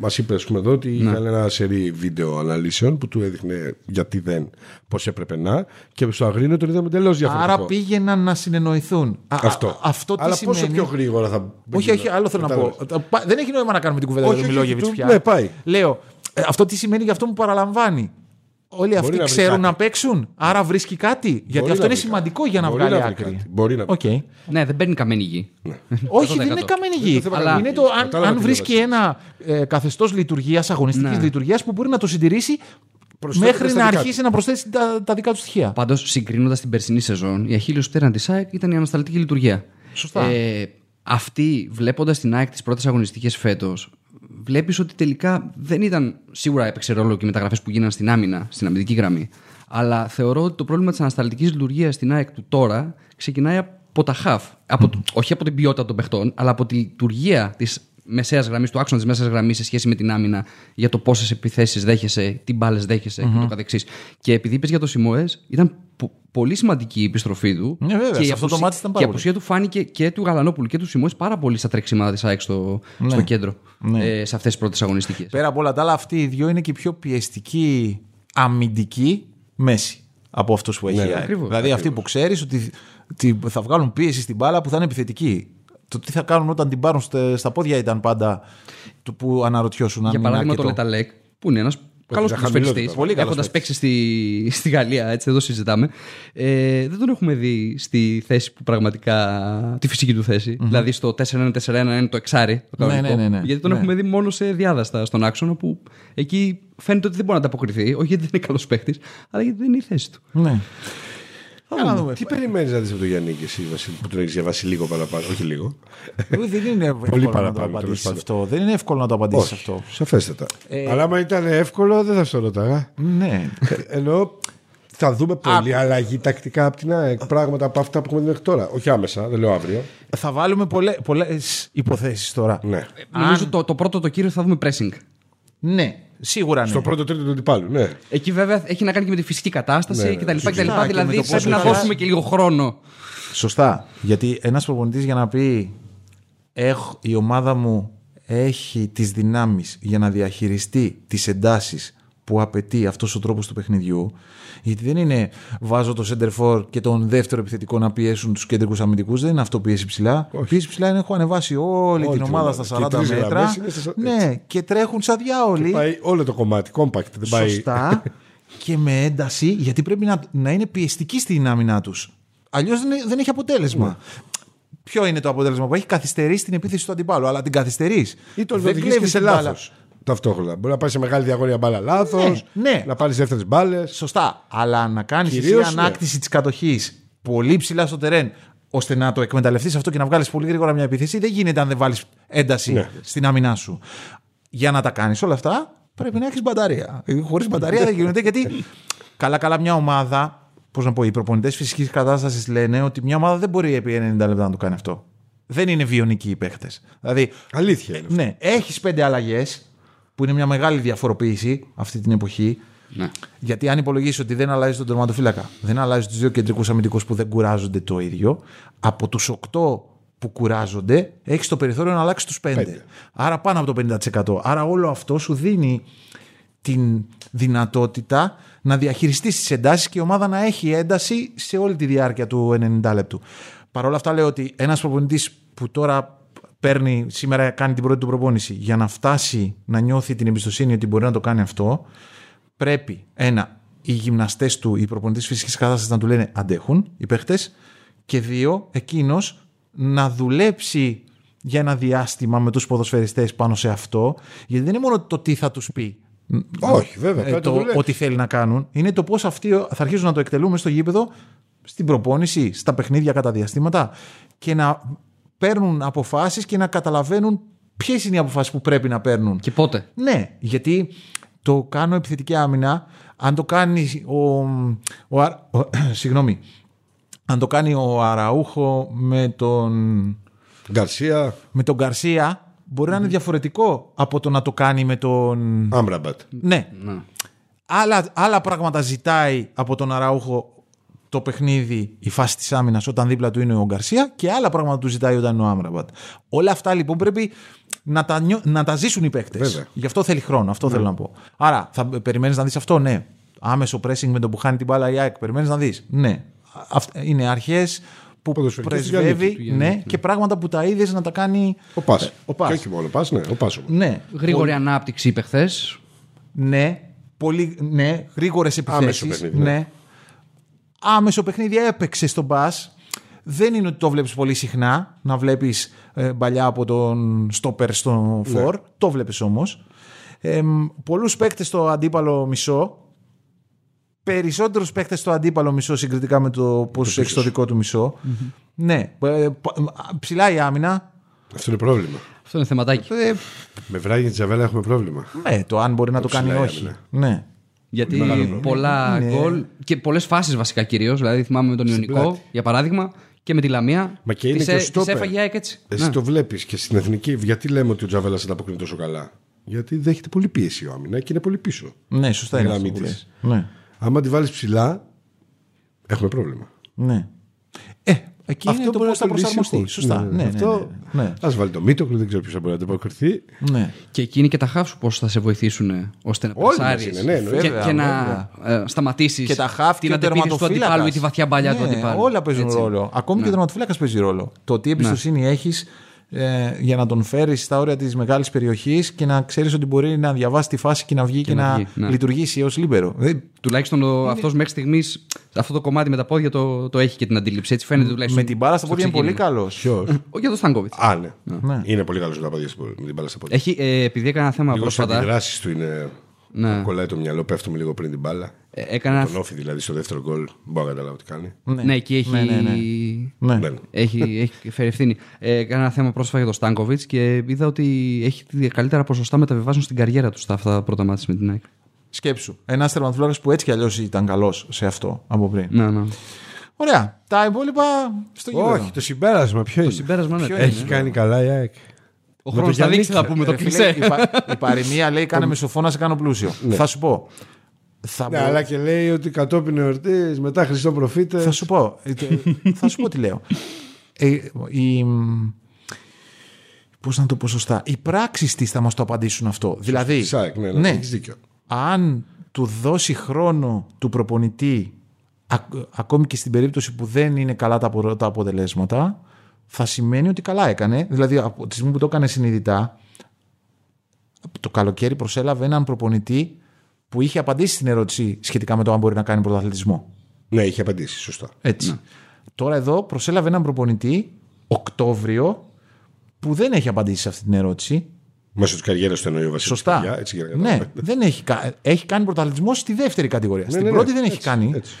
Speaker 2: μας είπε ας πούμε, εδώ ότι
Speaker 1: Ναι.
Speaker 2: είχαν ένα σερί βίντεο αναλύσεων που του έδειχνε γιατί δεν, πώς έπρεπε να. Και στο Αγρίνο τον είδαμε τελώ διαφορετικό.
Speaker 1: Άρα πήγαιναν να συνεννοηθούν. Α,
Speaker 2: Αυτό.
Speaker 1: α, αυτό τι
Speaker 2: Αλλά
Speaker 1: σημαίνει;
Speaker 2: πόσο πιο γρήγορα θα.
Speaker 1: Όχι, όχι, άλλο θέλω να πω.
Speaker 2: Κατάλαβες.
Speaker 1: Πα- Δεν έχει νόημα να κάνουμε την κουβέντα για
Speaker 2: Όχι,
Speaker 1: τον
Speaker 2: όχι,
Speaker 1: Μιλόγεβιτς
Speaker 2: του-
Speaker 1: πια.
Speaker 2: ναι, πάει.
Speaker 1: Λέω, ε, αυτό τι σημαίνει για αυτό που παραλαμβάνει. Όλοι αυτοί
Speaker 2: να βρει
Speaker 1: ξέρουν
Speaker 2: κάτι.
Speaker 1: να παίξουν, άρα βρίσκει κάτι. Γιατί
Speaker 2: Μπορεί
Speaker 1: αυτό
Speaker 2: να
Speaker 1: είναι
Speaker 2: βρει
Speaker 1: σημαντικό
Speaker 2: κάτι.
Speaker 1: για να
Speaker 2: Μπορεί
Speaker 1: βγάλει
Speaker 2: να βρει
Speaker 1: άκρη.
Speaker 2: κάτι. Μπορεί να βρει.
Speaker 1: Οκ.
Speaker 3: Ναι, δεν παίρνει καμένη γη.
Speaker 1: Όχι, δεν
Speaker 3: 100%.
Speaker 1: είναι καμένη
Speaker 2: Είναι
Speaker 1: γη.
Speaker 2: το θέμα
Speaker 1: Αλλά
Speaker 2: κατάλαβα.
Speaker 1: είναι το αν,
Speaker 2: Κατάλαβα
Speaker 1: αν
Speaker 2: τι
Speaker 1: βρίσκει
Speaker 2: λέτε.
Speaker 1: ένα ε, καθεστώς λειτουργίας, αγωνιστικής
Speaker 3: Ναι.
Speaker 1: λειτουργίας που μπορεί να το συντηρήσει
Speaker 2: προσθέτει
Speaker 1: μέχρι
Speaker 2: στα
Speaker 1: να
Speaker 2: δικά
Speaker 1: αρχίσει να προσθέσει τα, τα δικά του στοιχεία.
Speaker 3: Πάντως, συγκρίνοντας την περσινή σεζόν, η αχίλλειος πτέρνα της ΑΕΚ ήταν η ανασταλτική λειτουργία.
Speaker 1: Σωστά.
Speaker 3: Ε, αυτή, βλέποντας την ΑΕΚ τις πρώτες αγωνιστικές φέτος, βλέπεις ότι τελικά δεν ήταν. Σίγουρα έπαιξε ρόλο και οι μεταγραφές που γίνανε στην άμυνα, στην αμυντική γραμμή. Αλλά θεωρώ ότι το πρόβλημα της ανασταλτικής λειτουργίας στην ΑΕΚ του τώρα ξεκινάει από τα χαφ. Από, το- όχι από την ποιότητα των παιχτών, αλλά από τη λειτουργία της μεσαίας γραμμής, του άξονα της μεσαίας γραμμής σε σχέση με την άμυνα για το πόσες επιθέσεις δέχεσαι, τι μπάλες δέχεσαι και το καθεξής. Και επειδή είπες για το Σιμόε, ήταν πο- πολύ σημαντική η επιστροφή του.
Speaker 1: Ναι, βέβαια,
Speaker 3: και
Speaker 1: σε
Speaker 3: η
Speaker 1: αυτό το
Speaker 3: απουσία-
Speaker 1: μάτι ήταν
Speaker 3: και
Speaker 1: πάρα
Speaker 3: η απουσία του φάνηκε και του Γαλανόπουλου και του Σιμόε πάρα πολύ στα τρεξίματα της ΑΕΚ στο, στο κέντρο.
Speaker 1: Ναι.
Speaker 3: Ε, σε αυτές τις πρώτες αγωνιστικές.
Speaker 1: Πέρα από όλα τα άλλα, αυτοί οι δύο είναι και η πιο πιεστική αμυντική μέση από αυτούς που έχει
Speaker 2: Ναι,
Speaker 1: η ΑΕΚ.
Speaker 3: ακριβώς,
Speaker 1: Δηλαδή αυτοί που ξέρεις ότι, ότι θα βγάλουν πίεση στην μπάλα που θα είναι επιθετική. Το τι θα κάνουν όταν την πάρουν στα, στα πόδια ήταν πάντα το που αναρωτιώσουν. αν
Speaker 3: Για
Speaker 1: είναι
Speaker 3: παράδειγμα, το
Speaker 1: αρκετό.
Speaker 3: Λεταλέκ, που είναι ένας καλός
Speaker 2: ήταν
Speaker 3: ποδοσφαιριστή.
Speaker 2: χαμηλό,
Speaker 1: πολύ καλός
Speaker 3: Έχοντας
Speaker 1: παίκτης.
Speaker 3: παίξει στη, στη Γαλλία, έτσι, εδώ συζητάμε. Ε, δεν τον έχουμε δει στη θέση που πραγματικά. τη φυσική του θέση. Δηλαδή στο 4-1-4-1 είναι το εξάρι. Το
Speaker 1: Ναι,
Speaker 3: κανονικό.
Speaker 1: ναι, ναι, ναι.
Speaker 3: Γιατί τον
Speaker 1: Ναι.
Speaker 3: έχουμε δει μόνο σε διάδαστα στον άξονα που εκεί φαίνεται ότι δεν μπορεί να ανταποκριθεί. Όχι γιατί δεν είναι καλός παίχτη, αλλά γιατί δεν είναι η θέση του.
Speaker 1: Ναι. Για να δούμε.
Speaker 2: Τι περιμένεις να δεις από τον Γιάννη και εσύ, Βασίλη, που τον έχεις διαβάσει λίγο παραπάνω. Όχι λίγο.
Speaker 1: Δεν είναι εύκολο να το
Speaker 2: παραπάνω, τέλος
Speaker 1: απαντήσεις
Speaker 2: πάντων.
Speaker 1: αυτό. Δεν είναι εύκολο να το απαντήσεις
Speaker 2: Όχι,
Speaker 1: αυτό.
Speaker 2: σαφέστατα. Αλλά άμα ήταν εύκολο, δεν θα στο ρωτάγα.
Speaker 1: Ναι.
Speaker 2: Ενώ θα δούμε πολλή αλλαγή τακτικά από την ΑΕΚ. Πράγματα από αυτά που έχουμε δει μέχρι τώρα. Όχι άμεσα, δεν λέω αύριο.
Speaker 1: θα βάλουμε πολλέ υποθέσεις τώρα.
Speaker 2: Ναι.
Speaker 3: Νομίζω το, το πρώτο το κύριο θα δούμε pressing.
Speaker 1: Ναι, σίγουρα ναι.
Speaker 2: Στο πρώτο τρίτο του αντιπάλου, ναι.
Speaker 3: Εκεί βέβαια έχει να κάνει και με τη φυσική κατάσταση
Speaker 2: Ναι, ναι,
Speaker 3: κτλ.
Speaker 2: σωστά.
Speaker 3: κτλ.
Speaker 1: Και με
Speaker 3: Δηλαδή
Speaker 1: το
Speaker 3: πρέπει
Speaker 1: πόσο
Speaker 3: να
Speaker 1: καλά-
Speaker 3: δώσουμε και λίγο χρόνο.
Speaker 1: Σωστά. Γιατί ένας προπονητής για να πει «Έχ- η ομάδα μου έχει τις δυνάμεις για να διαχειριστεί τις εντάσεις που απαιτεί αυτός ο τρόπος του παιχνιδιού γιατί δεν είναι βάζω το center for και τον δεύτερο επιθετικό να πιέσουν τους κεντρικούς αμυντικούς δεν είναι αυτό πίεση ψηλά πίεση ψηλά είναι έχω ανεβάσει όλη, την
Speaker 2: την
Speaker 1: ομάδα
Speaker 2: ομάδα.
Speaker 1: στα
Speaker 2: Και
Speaker 1: 40
Speaker 2: τρεις
Speaker 1: μέτρα
Speaker 2: γραμμές είναι στα-
Speaker 1: ναι, και τρέχουν σαν διάολοι
Speaker 2: Πάει όλο το κομμάτι, compact. Δεν πάει...
Speaker 1: σωστά και με ένταση, γιατί πρέπει να, να είναι πιεστική στην άμυνά τους. Αλλιώς δεν, δεν έχει αποτέλεσμα.
Speaker 2: Ναι.
Speaker 1: Ποιο είναι το αποτέλεσμα που έχει καθυστερήσει την επίθεση του αντιπάλου, αλλά την καθυστερείς.
Speaker 2: Ή τον οδηγείς και σε λάθος. Ταυτόχρονα. Μπορεί να πάει σε μεγάλη διαγώνια μπάλα λάθος.
Speaker 1: Ναι, ναι.
Speaker 2: Να πάρεις δεύτερες μπάλες.
Speaker 1: Σωστά. Αλλά να κάνεις εσύ
Speaker 2: Κυρίως, ναι.
Speaker 1: ανάκτηση της κατοχής πολύ ψηλά στο τερέν, ώστε να το εκμεταλλευτείς αυτό και να βγάλεις πολύ γρήγορα μια επίθεση, δεν γίνεται αν δεν βάλεις ένταση
Speaker 2: Ναι.
Speaker 1: στην άμυνά σου. Για να τα κάνεις όλα αυτά, πρέπει να έχεις μπαταρία. Χωρίς μπαταρία δεν γίνεται γιατί καλά-καλά μια ομάδα. Πώς να πω, οι προπονητές φυσικής κατάστασης λένε ότι μια ομάδα δεν μπορεί επί 90 λεπτά να το κάνει αυτό. Δεν είναι βιονικοί οι παίχτες. Δηλαδή,
Speaker 2: Αλήθεια είναι.
Speaker 1: ναι, έχεις πέντε αλλαγές, που είναι μια μεγάλη διαφοροποίηση αυτή την εποχή.
Speaker 3: Ναι.
Speaker 1: Γιατί αν υπολογίσεις ότι δεν αλλάζει τον τερματοφύλακα, δεν αλλάζει τους δύο κεντρικούς αμυντικούς που δεν κουράζονται το ίδιο, από τους 8 που κουράζονται, έχεις το περιθώριο να αλλάξεις τους 5.
Speaker 2: Πέντε.
Speaker 1: Άρα πάνω από το 50%. Άρα όλο αυτό σου δίνει την δυνατότητα να διαχειριστείς τις εντάσεις και η ομάδα να έχει ένταση σε όλη τη διάρκεια του 90 λεπτού. Παρ' όλα αυτά λέω ότι ένας προπονητής που τώρα παίρνει, σήμερα κάνει την πρώτη του προπόνηση για να φτάσει να νιώθει την εμπιστοσύνη ότι μπορεί να το κάνει αυτό, πρέπει ένα, οι γυμναστές του, οι προπονητές φυσικής κατάστασης να του λένε αντέχουν, οι παίχτες, και δύο, εκείνος να δουλέψει για ένα διάστημα με τους ποδοσφαιριστές πάνω σε αυτό, γιατί δεν είναι μόνο το τι θα τους πει
Speaker 2: Όχι, βέβαια.
Speaker 1: ε,
Speaker 2: πρέπει να
Speaker 1: το,
Speaker 2: το δουλέψει.
Speaker 1: ό,τι θέλει να κάνουν, είναι το πώς αυτοί θα αρχίσουν να το εκτελούμε στο γήπεδο, στην προπόνηση, στα παιχνίδια κατά διαστήματα και να παίρνουν αποφάσεις και να καταλαβαίνουν ποιες είναι οι αποφάσεις που πρέπει να παίρνουν.
Speaker 3: Και πότε;
Speaker 1: Ναι, γιατί το κάνω επιθετική άμυνα. Αν το κάνει ο, ο, Α- ο- συγγνώμη, αν το κάνει ο Αραούχο με τον,
Speaker 2: Γκαρσία,
Speaker 1: με τον Γκαρσία, μπορεί να είναι διαφορετικό από το να το κάνει με τον.
Speaker 2: Άμπραμπατ.
Speaker 1: Ναι.
Speaker 3: Ναι.
Speaker 1: Άλλα, άλλα πράγματα ζητάει από τον Αραούχο το παιχνίδι, η φάση της άμυνας όταν δίπλα του είναι ο Γκαρσία και άλλα πράγματα του ζητάει όταν είναι ο Άμραμπατ. Όλα αυτά λοιπόν πρέπει να τα, νιώ- να τα ζήσουν οι παίκτες.
Speaker 2: Βέβαια.
Speaker 1: Γι' αυτό θέλει χρόνο, αυτό θέλω να πω. Άρα θα περιμένεις να δεις αυτό, ναι. Άμεσο pressing με το που χάνει την μπάλα η ΑΕΚ, περιμένεις να δεις; Ναι. Αυ- είναι αρχές που
Speaker 2: Ποδοσφαιρικές του
Speaker 1: πρεσβεύει
Speaker 2: Γιάννη,
Speaker 1: ναι, και πράγματα που τα είδες να τα κάνει.
Speaker 2: Ο Πα.
Speaker 1: ο Πας.
Speaker 2: Και όχι μόνο ο Πα, ναι, ο Πας όμως.
Speaker 1: Ναι.
Speaker 3: Γρήγορη ανάπτυξη είπε χθες.
Speaker 1: Ναι, πολύ, ναι, γρήγορες επιθέσεις.
Speaker 2: Άμεσο παιχνίδι, ναι.
Speaker 1: Ναι. Άμεσο παιχνίδι έπαιξε στον πας. Δεν είναι ότι το βλέπεις πολύ συχνά να βλέπεις ε, παλιά από τον στόπερ στο
Speaker 2: Ναι.
Speaker 1: φορ. Το βλέπεις όμως. Ε, Πολλούς παίκτες στο αντίπαλο μισό περισσότερους παίχτε στο αντίπαλο μισό συγκριτικά με το πόσο έχει στο δικό του μισο Ναι. Ε, π- ψηλά η άμυνα.
Speaker 2: Αυτό είναι πρόβλημα.
Speaker 3: Αυτό είναι θεματάκι.
Speaker 1: Ε,
Speaker 2: Με Βράγιν Τζαβέλα έχουμε πρόβλημα.
Speaker 1: ναι, το αν μπορεί να το κάνει
Speaker 2: ψηλά η
Speaker 1: όχι.
Speaker 2: άμυνα.
Speaker 1: Ναι.
Speaker 3: Γιατί
Speaker 2: μεγάλο πρόβλημα.
Speaker 3: πολλά
Speaker 1: Ναι.
Speaker 3: γκολ και πολλές φάσεις βασικά κυρίως. Δηλαδή θυμάμαι με τον Ιωνικό
Speaker 2: πλάτη.
Speaker 3: για παράδειγμα και με τη Λαμία.
Speaker 2: Μα και είναι
Speaker 3: Τις
Speaker 2: και ο
Speaker 3: έ- τις
Speaker 2: στόπερ.
Speaker 3: έφαγε η ΑΕΚ έτσι.
Speaker 2: Εσύ
Speaker 3: Ναι.
Speaker 2: το βλέπεις και στην εθνική. Γιατί λέμε ότι ο Τζαβέλα ανταποκρίνει τόσο καλά; Γιατί δέχεται πολύ πίεση ο άμυνα και είναι πολύ πίσω.
Speaker 1: Ναι, σωστά είναι
Speaker 2: Δυνάμει
Speaker 1: αυτό που
Speaker 2: της.
Speaker 1: λες. Ναι.
Speaker 2: Άμα τη βάλεις ψηλά, έχουμε πρόβλημα.
Speaker 1: ναι. Ε, εκεί είναι το
Speaker 2: μπορεί
Speaker 1: πώς θα
Speaker 2: να το λύσει
Speaker 1: προσαρμοστεί.
Speaker 2: ο coach.
Speaker 1: Σωστά. Ναι, ναι,
Speaker 2: Αυτό.
Speaker 1: ναι, ναι.
Speaker 2: Α βάλει το Μίτοκλου, δεν ξέρω ποιος θα μπορεί να ανταποκριθεί.
Speaker 1: ναι.
Speaker 3: Και εκείνοι και τα χάφ πώς θα σε βοηθήσουν ώστε να
Speaker 2: Όλοι
Speaker 3: πρεσάρεις
Speaker 2: μαζί είναι, ναι, εννοείται.
Speaker 3: και,
Speaker 1: Βέβαια,
Speaker 3: και να ε, σταματήσεις
Speaker 1: Και τα χαφ
Speaker 3: την
Speaker 1: και ο
Speaker 3: αντεπίθεση του
Speaker 1: τερματοφύλακας.
Speaker 3: αντιπάλου ή τη βαθιά μπαλιά του
Speaker 1: Ναι,
Speaker 3: αντιπάλου.
Speaker 1: Όλα παίζουν
Speaker 3: Έτσι.
Speaker 1: ρόλο. Ακόμη
Speaker 3: Ναι.
Speaker 1: και ο τερματοφύλακας παίζει ρόλο. Το τι εμπιστοσύνη έχεις ε, για να τον φέρεις στα όρια της μεγάλης περιοχής και να ξέρεις ότι μπορεί να διαβάσει τη φάση και να βγει και,
Speaker 3: να
Speaker 1: να,
Speaker 3: βγει, ναι.
Speaker 1: λειτουργήσει ως λίμπερο. Ε,
Speaker 3: Τουλάχιστον αυτός μέχρι στιγμής αυτό το κομμάτι με τα πόδια το, το έχει και την αντίληψη. Έτσι φαίνεται τουλάχιστον.
Speaker 1: με την μπάλα στα
Speaker 3: στο
Speaker 1: πόδια είναι πολύ
Speaker 3: ξεκίνημα.
Speaker 1: καλός.
Speaker 2: Ποιος;
Speaker 3: Ο για τον Στάνκοβιτς.
Speaker 2: Α, ναι.
Speaker 1: Ναι.
Speaker 2: Είναι πολύ καλός με τα πόδια στην- με την μπάλα στα πόδια.
Speaker 3: Έχει, ε, επειδή έκανα ένα θέμα
Speaker 2: Λίγο στι
Speaker 3: πρόσφατα.
Speaker 2: αντιδράσεις του είναι.
Speaker 3: Ναι.
Speaker 2: Κολλάει το μυαλό, πέφτουμε λίγο πριν την μπάλα.
Speaker 3: ε, έκανα ένα
Speaker 2: Τον όφη δηλαδή στο δεύτερο γκολ. Μπορώ να καταλάβω τι κάνει.
Speaker 3: Ναι, εκεί έχει,
Speaker 1: Ναι, ναι, ναι. Ναι.
Speaker 2: Ναι.
Speaker 3: έχει, έχει φέρει ευθύνη. Ε, έκανα ένα θέμα πρόσφατα για τον Στάνκοβιτς και είδα ότι έχει τη καλύτερα ποσοστά μεταβιβάσεων στην καριέρα του στα αυτά τα πρώτα μάτια με την ΑΕΚ.
Speaker 1: Σκέψου. Ένας τερματοφύλακα που έτσι κι αλλιώς ήταν καλός σε αυτό από πριν.
Speaker 3: Ναι, ναι.
Speaker 1: Ωραία. Τα υπόλοιπα στο γήπεδο.
Speaker 2: Όχι, το συμπέρασμα ποιο είναι;
Speaker 3: Το συμπέρασμα ναι,
Speaker 1: Ποιο
Speaker 3: είναι;
Speaker 2: Έχει κάνει καλά η ΑΕΚ.
Speaker 3: Ο
Speaker 2: Με
Speaker 3: χρόνος
Speaker 2: το
Speaker 3: θα
Speaker 2: Γιάννη
Speaker 3: δείξει, θα πούμε το
Speaker 1: Ρε φίλε,
Speaker 3: κλεισέ.
Speaker 1: η, πα- η παροιμία λέει κάνε με σοφό να σε κάνω πλούσιο. Θα σου πω. Θα,
Speaker 2: Ναι,
Speaker 1: μπο-
Speaker 2: αλλά και λέει ότι κατόπιν εορτής, μετά Χριστό προφήτε.
Speaker 1: θα σου πω. Ε, τε- θα σου πω τι λέω. Ε, η, πώς να το πω σωστά. Οι πράξεις της θα μας το απαντήσουν αυτό. Δηλαδή,
Speaker 2: Της ΑΕΚ, ναι, ναι,
Speaker 1: ναι.
Speaker 2: έχεις δίκιο.
Speaker 1: αν του δώσει χρόνο του προπονητή ακ- ακόμη και στην περίπτωση που δεν είναι καλά τα, απο- τα αποτελέσματα θα σημαίνει ότι καλά έκανε. Δηλαδή από τη στιγμή που το έκανε συνειδητά το καλοκαίρι προσέλαβε έναν προπονητή που είχε απαντήσει στην ερώτηση σχετικά με το αν μπορεί να κάνει πρωταθλητισμό.
Speaker 2: Ναι, είχε απαντήσει, σωστά.
Speaker 1: Έτσι. Τώρα εδώ προσέλαβε έναν προπονητή Οκτώβριο που δεν έχει απαντήσει σε αυτή την ερώτηση.
Speaker 2: Μέσω της καριέρας του εννοεί ο Βασίλης.
Speaker 1: Σωστά.
Speaker 2: έτσι για να
Speaker 1: ναι,
Speaker 2: καταλάβουμε.
Speaker 1: δεν έχει, κα- έχει κάνει πρωταθλητισμό στη δεύτερη κατηγορία. Στην
Speaker 2: ναι, ναι,
Speaker 1: πρώτη δεν έχει
Speaker 2: έτσι,
Speaker 1: κάνει.
Speaker 2: έτσι.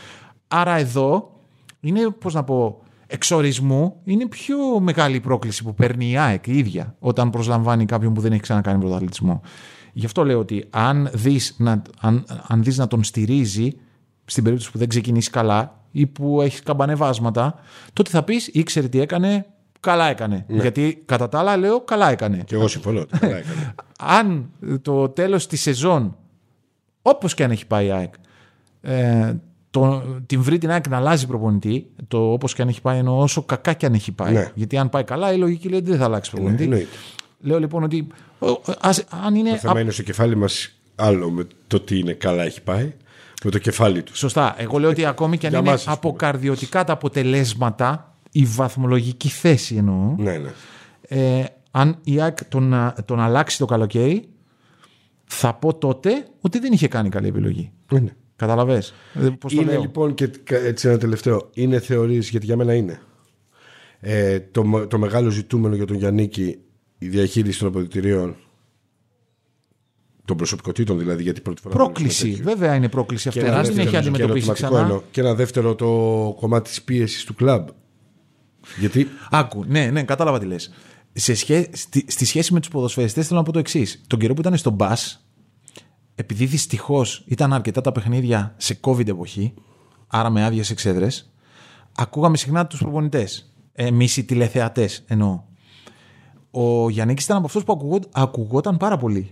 Speaker 1: Άρα εδώ είναι, πώς να πω, εξορισμού είναι πιο μεγάλη η πρόκληση που παίρνει η ΑΕΚ η ίδια όταν προσλαμβάνει κάποιον που δεν έχει ξανακάνει πρωταθλητισμό. Γι' αυτό λέω ότι αν δεις να, αν, αν δεις να τον στηρίζει στην περίπτωση που δεν ξεκινήσει καλά ή που έχει καμπανεβάσματα, τότε θα πεις ήξερε τι έκανε, καλά έκανε.
Speaker 2: Ναι.
Speaker 1: Γιατί κατά τα άλλα λέω καλά έκανε.
Speaker 2: Και εγώ συμφωνώ. ότι καλά έκανε.
Speaker 1: αν το τέλος της σεζόν, όπως και αν έχει πάει η ΑΕΚ, ε, το, την βρει την ΑΕΚ να αλλάζει προπονητή, το όπως και αν έχει πάει εννοώ όσο κακά και αν έχει πάει.
Speaker 2: Ναι.
Speaker 1: Γιατί αν πάει καλά η λογική λέει ότι δεν θα αλλάξει προπονητή.
Speaker 2: εννοείται.
Speaker 1: Λέω λοιπόν ότι ο, ας, αν είναι...
Speaker 2: Το θέμα
Speaker 1: απ-
Speaker 2: είναι στο κεφάλι μας άλλο με το τι είναι καλά έχει πάει. Με το κεφάλι τους.
Speaker 1: Σωστά. Εγώ λέω ότι ακόμη και αν
Speaker 2: Για
Speaker 1: είναι
Speaker 2: μας, ας πούμε.
Speaker 1: αποκαρδιωτικά τα αποτελέσματα, η βαθμολογική θέση εννοώ,
Speaker 2: Ναι, ναι.
Speaker 1: ε, αν η ΑΕΚ τον, α- τον αλλάξει το καλοκαίρι, θα πω τότε ότι δεν είχε κάνει καλή επιλογή.
Speaker 2: ναι, ναι.
Speaker 1: Καταλαβες. Ε, Πώς το
Speaker 2: Είναι
Speaker 1: λέω;
Speaker 2: λοιπόν και κα- έτσι ένα τελευταίο. Είναι θεωρείς, γιατί για μένα είναι. Ε, το, με- το μεγάλο ζητούμενο για τον Γιάννικη η διαχείριση των αποδητηρίων των προσωπικότητων δηλαδή γιατί πρώτη φορά
Speaker 1: Πρόκληση.
Speaker 2: παίρνεις ένα τέτοιο.
Speaker 1: Βέβαια είναι πρόκληση
Speaker 2: Και
Speaker 1: αυτή.
Speaker 2: ένα
Speaker 1: Δεν την
Speaker 2: δεύτερο,
Speaker 1: έχει
Speaker 2: και
Speaker 1: αντιμετωπίσει
Speaker 2: ερωτηματικό
Speaker 1: ξανά.
Speaker 2: εννοώ. Και ένα δεύτερο το κομμάτι της πίεσης του κλαμπ. Γιατί;
Speaker 1: Άκου, ναι, ναι, κατάλαβα τι λες. Σε σχέ... στη... στη σχέση με τους ποδοσφαιριστές θέλω να πω το εξής. Τον καιρό που ήταν στο μπα, επειδή δυστυχώς ήταν αρκετά τα παιχνίδια σε COVID εποχή, άρα με άδειες εξέδρες, ακούγαμε συχνά τους προπονητές. Εμεί οι τηλεθεατές εννοώ. Ο Γιάννης ήταν από αυτούς που ακουγό... ακουγόταν πάρα πολύ.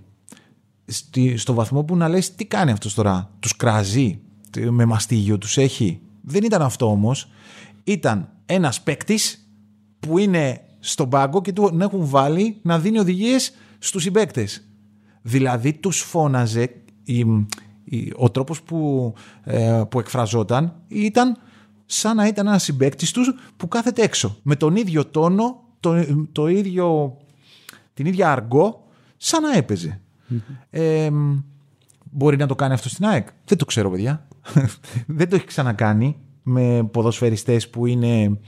Speaker 1: Στη... Στο βαθμό που να λες τι κάνει αυτός τώρα, τους κράζει, τι- με μαστίγιο τους έχει. Δεν ήταν αυτό όμως. Ήταν ένας παίκτης που είναι στον πάγκο και του έχουν βάλει να δίνει οδηγίες στους συμπαίκτες. Δηλαδή τους φώναζε η- η- ο τρόπος που, ε, που εκφραζόταν ήταν σαν να ήταν ένας συμπαίκτης τους που κάθεται έξω. Με τον ίδιο τόνο, το, το ίδιο, την ίδια αργό, σαν να έπαιζε. Ε, μπορεί να το κάνει αυτό στην ΑΕΚ. Δεν το ξέρω, παιδιά. Δεν το έχει ξανακάνει με ποδοσφαιριστές που είναι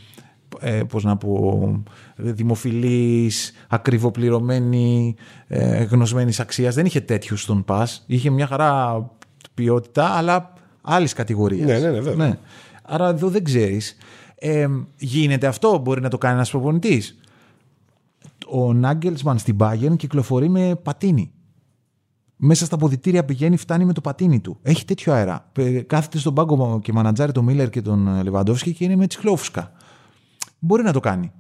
Speaker 1: ε, πώς να πω, δημοφιλείς, ακριβοπληρωμένοι, ε, γνωσμένης αξίας. Δεν είχε τέτοιους στον ΠΑΣ. Είχε μια χαρά ποιότητα, αλλά άλλης κατηγορίας.
Speaker 2: Ναι, ναι, ναι, βέβαια.
Speaker 1: Άρα εδώ δεν ξέρεις. Ε, γίνεται αυτό, μπορεί να το κάνει ένας προπονητής. Ο Νάγκελσμαν στην Bayern κυκλοφορεί με πατίνι. Μέσα στα ποδητήρια πηγαίνει, φτάνει με το πατίνι του. Έχει τέτοιο αέρα. Ε, Κάθεται στον πάγκο και μανατζάρει τον Μίλλερ και τον ε, Λεβαντόφσκι και είναι με τσιχλόφουσκα. Μπορεί να το κάνει.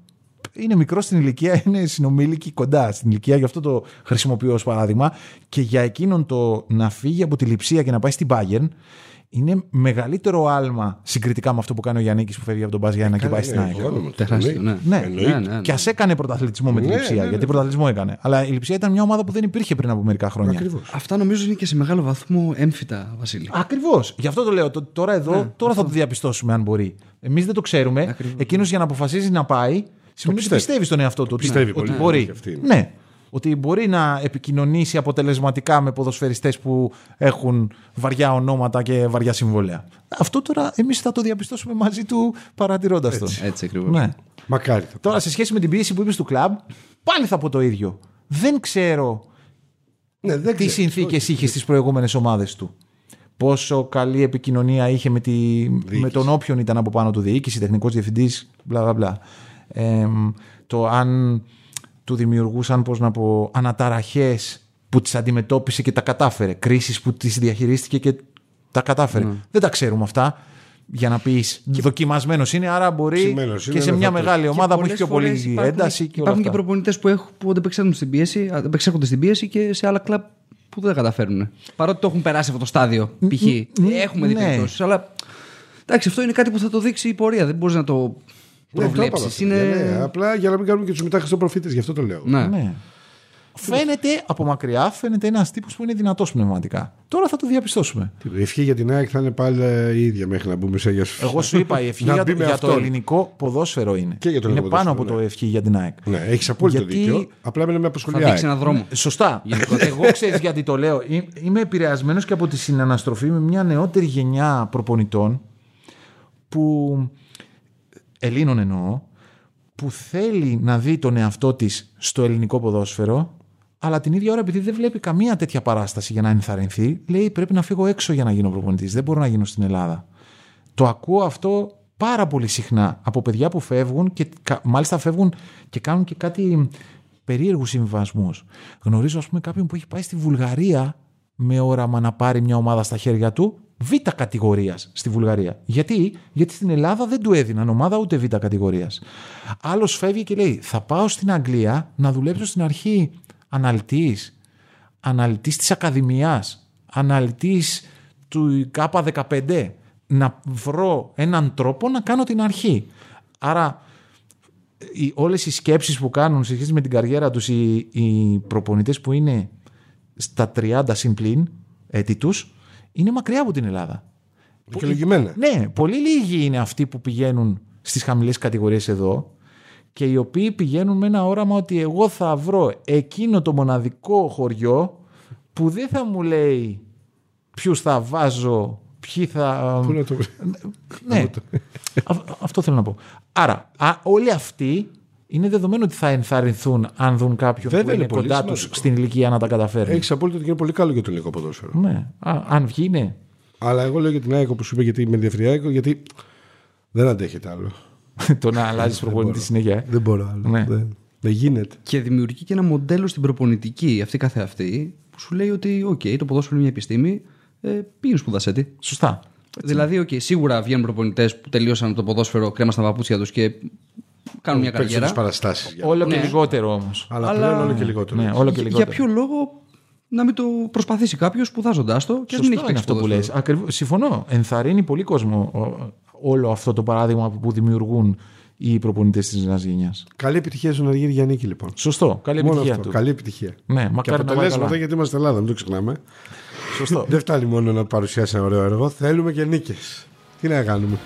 Speaker 1: Είναι μικρό στην ηλικία, είναι συνομήλικη κοντά στην ηλικία, γι' αυτό το χρησιμοποιώ ως παράδειγμα. Και για εκείνον το να φύγει από τη λειψία και να πάει στην Bayern είναι μεγαλύτερο άλμα συγκριτικά με αυτό που κάνει ο Γιάννη που φεύγει από τον Μπάζ Γιάννα και πάει στην ΑΕΚ.
Speaker 3: Τεράστιο, ναι.
Speaker 1: Ναι,
Speaker 2: Εννοείται.
Speaker 3: ναι, ναι.
Speaker 1: και ας έκανε πρωταθλητισμό με την
Speaker 2: Ναι,
Speaker 1: λειψία.
Speaker 2: ναι, ναι,
Speaker 1: γιατί
Speaker 2: ναι.
Speaker 1: πρωταθλητισμό έκανε. Αλλά η λειψία ήταν μια ομάδα που δεν υπήρχε πριν από μερικά χρόνια.
Speaker 2: Ακριβώς.
Speaker 3: Αυτά νομίζω είναι και σε μεγάλο βαθμό έμφυτα, Βασίλη.
Speaker 1: Ακριβώς. Γι' αυτό το λέω. Το- Τώρα εδώ, τώρα θα το διαπιστώσουμε αν μπορεί. Εμείς δεν το ξέρουμε.
Speaker 3: Ακριβώς.
Speaker 1: Εκείνος για να αποφασίζει να πάει, σημαίνει ότι
Speaker 2: πιστεύει.
Speaker 1: πιστεύει στον εαυτό του. ότι-
Speaker 2: πιστεύει
Speaker 1: ότι
Speaker 2: πολύ,
Speaker 1: μπορεί.
Speaker 2: και αυτή.
Speaker 1: Ναι. Ότι μπορεί να επικοινωνήσει αποτελεσματικά με ποδοσφαιριστές που έχουν βαριά ονόματα και βαριά συμβόλαια. Αυτό τώρα εμείς θα το διαπιστώσουμε μαζί του παρατηρώντας το.
Speaker 3: Έτσι ακριβώς.
Speaker 1: Ναι.
Speaker 2: Μακάρι. θα
Speaker 1: Τώρα σε σχέση με την πίεση που είπες του κλαμπ, πάλι θα πω το ίδιο. Δεν ξέρω
Speaker 2: Ναι, δεν
Speaker 1: τι
Speaker 2: ξέρεις.
Speaker 1: συνθήκες είχε στις προηγούμενες ομάδες του. Πόσο καλή επικοινωνία είχε με, τη, με τον όποιον ήταν από πάνω του διοίκηση, τεχνικός διευθυντής, μπλα μπλα μπλα. Ε, το αν του δημιουργούσαν, πώς να πω, αναταραχές που τις αντιμετώπισε και τα κατάφερε. Κρίσεις που τις διαχειρίστηκε και τα κατάφερε. Δεν τα ξέρουμε αυτά για να πεις δοκιμασμένος είναι, άρα μπορεί
Speaker 2: Ψημένος είναι,
Speaker 1: και σε
Speaker 2: δεν
Speaker 1: μια
Speaker 2: θα το-
Speaker 1: μεγάλη ομάδα που έχει
Speaker 3: πολλές
Speaker 1: πιο πολύ
Speaker 3: φορές υπάρχουν-
Speaker 1: ένταση και όλα
Speaker 3: Υπάρχουν και
Speaker 1: αυτά.
Speaker 3: προπονητές που, έχουν- που αντεπεξέρχονται στην πίεση, αντεπεξέρχονται στην πίεση και σε άλλα κλαμπ που δεν τα καταφέρουν. Παρότι το έχουν περάσει αυτό το στάδιο. Π.χ. Έχουμε δει
Speaker 1: ναι.
Speaker 3: περιπτώσεις, αλλά. Εντάξει, αυτό είναι κάτι που θα το δείξει η πορεία. Δεν μπορείς να το
Speaker 2: Ναι, το είπαμε
Speaker 3: προβλέψει.
Speaker 2: αυτό.
Speaker 3: είναι...
Speaker 2: Ναι, απλά για να μην κάνουμε και τους μετά Χριστοπροφήτε, γι' αυτό το λέω.
Speaker 3: Ναι.
Speaker 1: Ναι. Φαίνεται από μακριά, φαίνεται ένας τύπος που είναι δυνατός πνευματικά. Τώρα θα το διαπιστώσουμε.
Speaker 2: Η ευχή για την ΑΕΚ θα είναι πάλι ε, η ίδια μέχρι να μπούμε σε για
Speaker 1: Εγώ σου είπα, η ευχή
Speaker 2: Να
Speaker 1: για,
Speaker 2: μπει
Speaker 1: το,
Speaker 2: με
Speaker 1: για το
Speaker 2: αυτόν.
Speaker 1: ελληνικό ποδόσφαιρο είναι.
Speaker 2: Και για το
Speaker 1: είναι
Speaker 2: ελληνικό
Speaker 1: πάνω από
Speaker 2: ποδόσφαιρο,
Speaker 1: το ευχή για την ΑΕΚ.
Speaker 2: Ναι, έχεις απόλυτο
Speaker 1: Γιατί-
Speaker 2: δίκιο. Απλά μένει με
Speaker 3: Θα
Speaker 2: αποσχολιά.
Speaker 3: δείξει έναν δρόμο.
Speaker 1: Σωστά. Εγώ ξέρεις γιατί το λέω. Εί- Είμαι επηρεασμένος και από τη συναναστροφή με μια νεότερη γενιά προπονητών που. Ελλήνων εννοώ, που θέλει να δει τον εαυτό της στο ελληνικό ποδόσφαιρο, αλλά την ίδια ώρα επειδή δεν βλέπει καμία τέτοια παράσταση για να ενθαρρυνθεί, λέει πρέπει να φύγω έξω για να γίνω προπονητής. Δεν μπορώ να γίνω στην Ελλάδα. Το ακούω αυτό πάρα πολύ συχνά από παιδιά που φεύγουν και κα- μάλιστα φεύγουν και κάνουν και κάτι περίεργους συμβιβασμούς. Γνωρίζω, ας πούμε, κάποιον που έχει πάει στη Βουλγαρία με όραμα να πάρει μια ομάδα στα χέρια του β' κατηγορίας στη Βουλγαρία. Γιατί; Γιατί στην Ελλάδα δεν του έδιναν ομάδα ούτε β' κατηγορίας. Άλλος φεύγει και λέει: Θα πάω στην Αγγλία να δουλέψω στην αρχή αναλυτής, αναλυτής της Ακαδημίας, αναλυτής του K15, να βρω έναν τρόπο να κάνω την αρχή. Άρα οι, όλες οι σκέψεις που κάνουν σε σχέση με την καριέρα τους οι, οι προπονητές που είναι στα 30 συμπλήν έτη τους, είναι μακριά από την Ελλάδα.
Speaker 2: Δικαιολογημένα.
Speaker 1: Ναι, πολύ λίγοι είναι αυτοί που πηγαίνουν στις χαμηλές κατηγορίες εδώ και οι οποίοι πηγαίνουν με ένα όραμα ότι εγώ θα βρω εκείνο το μοναδικό χωριό που δεν θα μου λέει ποιους θα βάζω, ποιοι θα...
Speaker 2: Πού να το
Speaker 1: Ναι, Α- αυτό θέλω να πω. Άρα, α, όλοι αυτοί είναι δεδομένο ότι θα ενθαρρυνθούν αν δουν κάποιον
Speaker 2: Βέβαια,
Speaker 1: που
Speaker 2: είναι
Speaker 1: είναι
Speaker 2: πολύ
Speaker 1: κοντά
Speaker 2: σημαντικό.
Speaker 1: τους στην ηλικία να τα καταφέρουν.
Speaker 2: Έχεις απόλυτο ότι είναι πολύ καλό για το ελληνικό ποδόσφαιρο.
Speaker 1: Ναι, α, αν βγει, ναι.
Speaker 2: Αλλά εγώ λέω για την ΑΕΚ όπως σου είπα, γιατί με ενδιαφέρει η ΑΕΚ, γιατί δεν αντέχεται άλλο.
Speaker 1: το να αλλάζεις προπονητή συνέχεια. ε.
Speaker 2: Δεν μπορώ άλλο.
Speaker 1: Ναι.
Speaker 2: Δεν, δεν γίνεται.
Speaker 3: Και δημιουργεί και ένα μοντέλο στην προπονητική αυτή καθεαυτή που σου λέει ότι, οκ, το ποδόσφαιρο είναι μια επιστήμη, ε, πήγαινε σπουδασέ τη.
Speaker 1: Σωστά.
Speaker 3: Δηλαδή, οκ, σίγουρα βγαίνουν προπονητές που τελείωσαν το ποδόσφαιρο, κρέμασαν τα παπούτσια τους και κάνουν μια
Speaker 2: Παίξουν
Speaker 3: καριέρα.
Speaker 2: τι παραστάσεις.
Speaker 1: Όλο και
Speaker 3: Ναι.
Speaker 1: λιγότερο όμως.
Speaker 2: Αλλά,
Speaker 3: Αλλά-
Speaker 2: πλέον όλο και λιγότερο.
Speaker 1: Ναι, όλο και
Speaker 3: Για-
Speaker 1: λιγότερο.
Speaker 3: Για ποιο λόγο να μην το προσπαθήσει κάποιος σπουδάζοντάς το και να μην
Speaker 1: Σωστό
Speaker 3: έχει
Speaker 1: είναι
Speaker 3: παίξει
Speaker 1: αυτό που
Speaker 3: ποδόσφαιρο.
Speaker 1: λες. Ακριβώς, συμφωνώ. Ενθαρρύνει πολύ κόσμο ο- όλο αυτό το παράδειγμα που δημιουργούν οι προπονητές της νέας γενιάς.
Speaker 2: Καλή επιτυχία στον Αργύρι Γιάννη λοιπόν.
Speaker 1: Σωστό. Καλή
Speaker 2: Μόνο
Speaker 1: επιτυχία
Speaker 2: αυτό.
Speaker 1: του.
Speaker 2: Καλή επιτυχία.
Speaker 1: Ναι,
Speaker 2: Και
Speaker 1: μακάρι να πάει
Speaker 2: αποτελέσματα
Speaker 1: καλά.
Speaker 2: γιατί είμαστε Ελλάδα, μην το ξεχνάμε.
Speaker 1: Σωστό.
Speaker 2: Δεν φτάνει μόνο να παρουσιάσει ένα ωραίο έργο, θέλουμε και νίκες. Τι να κάνουμε.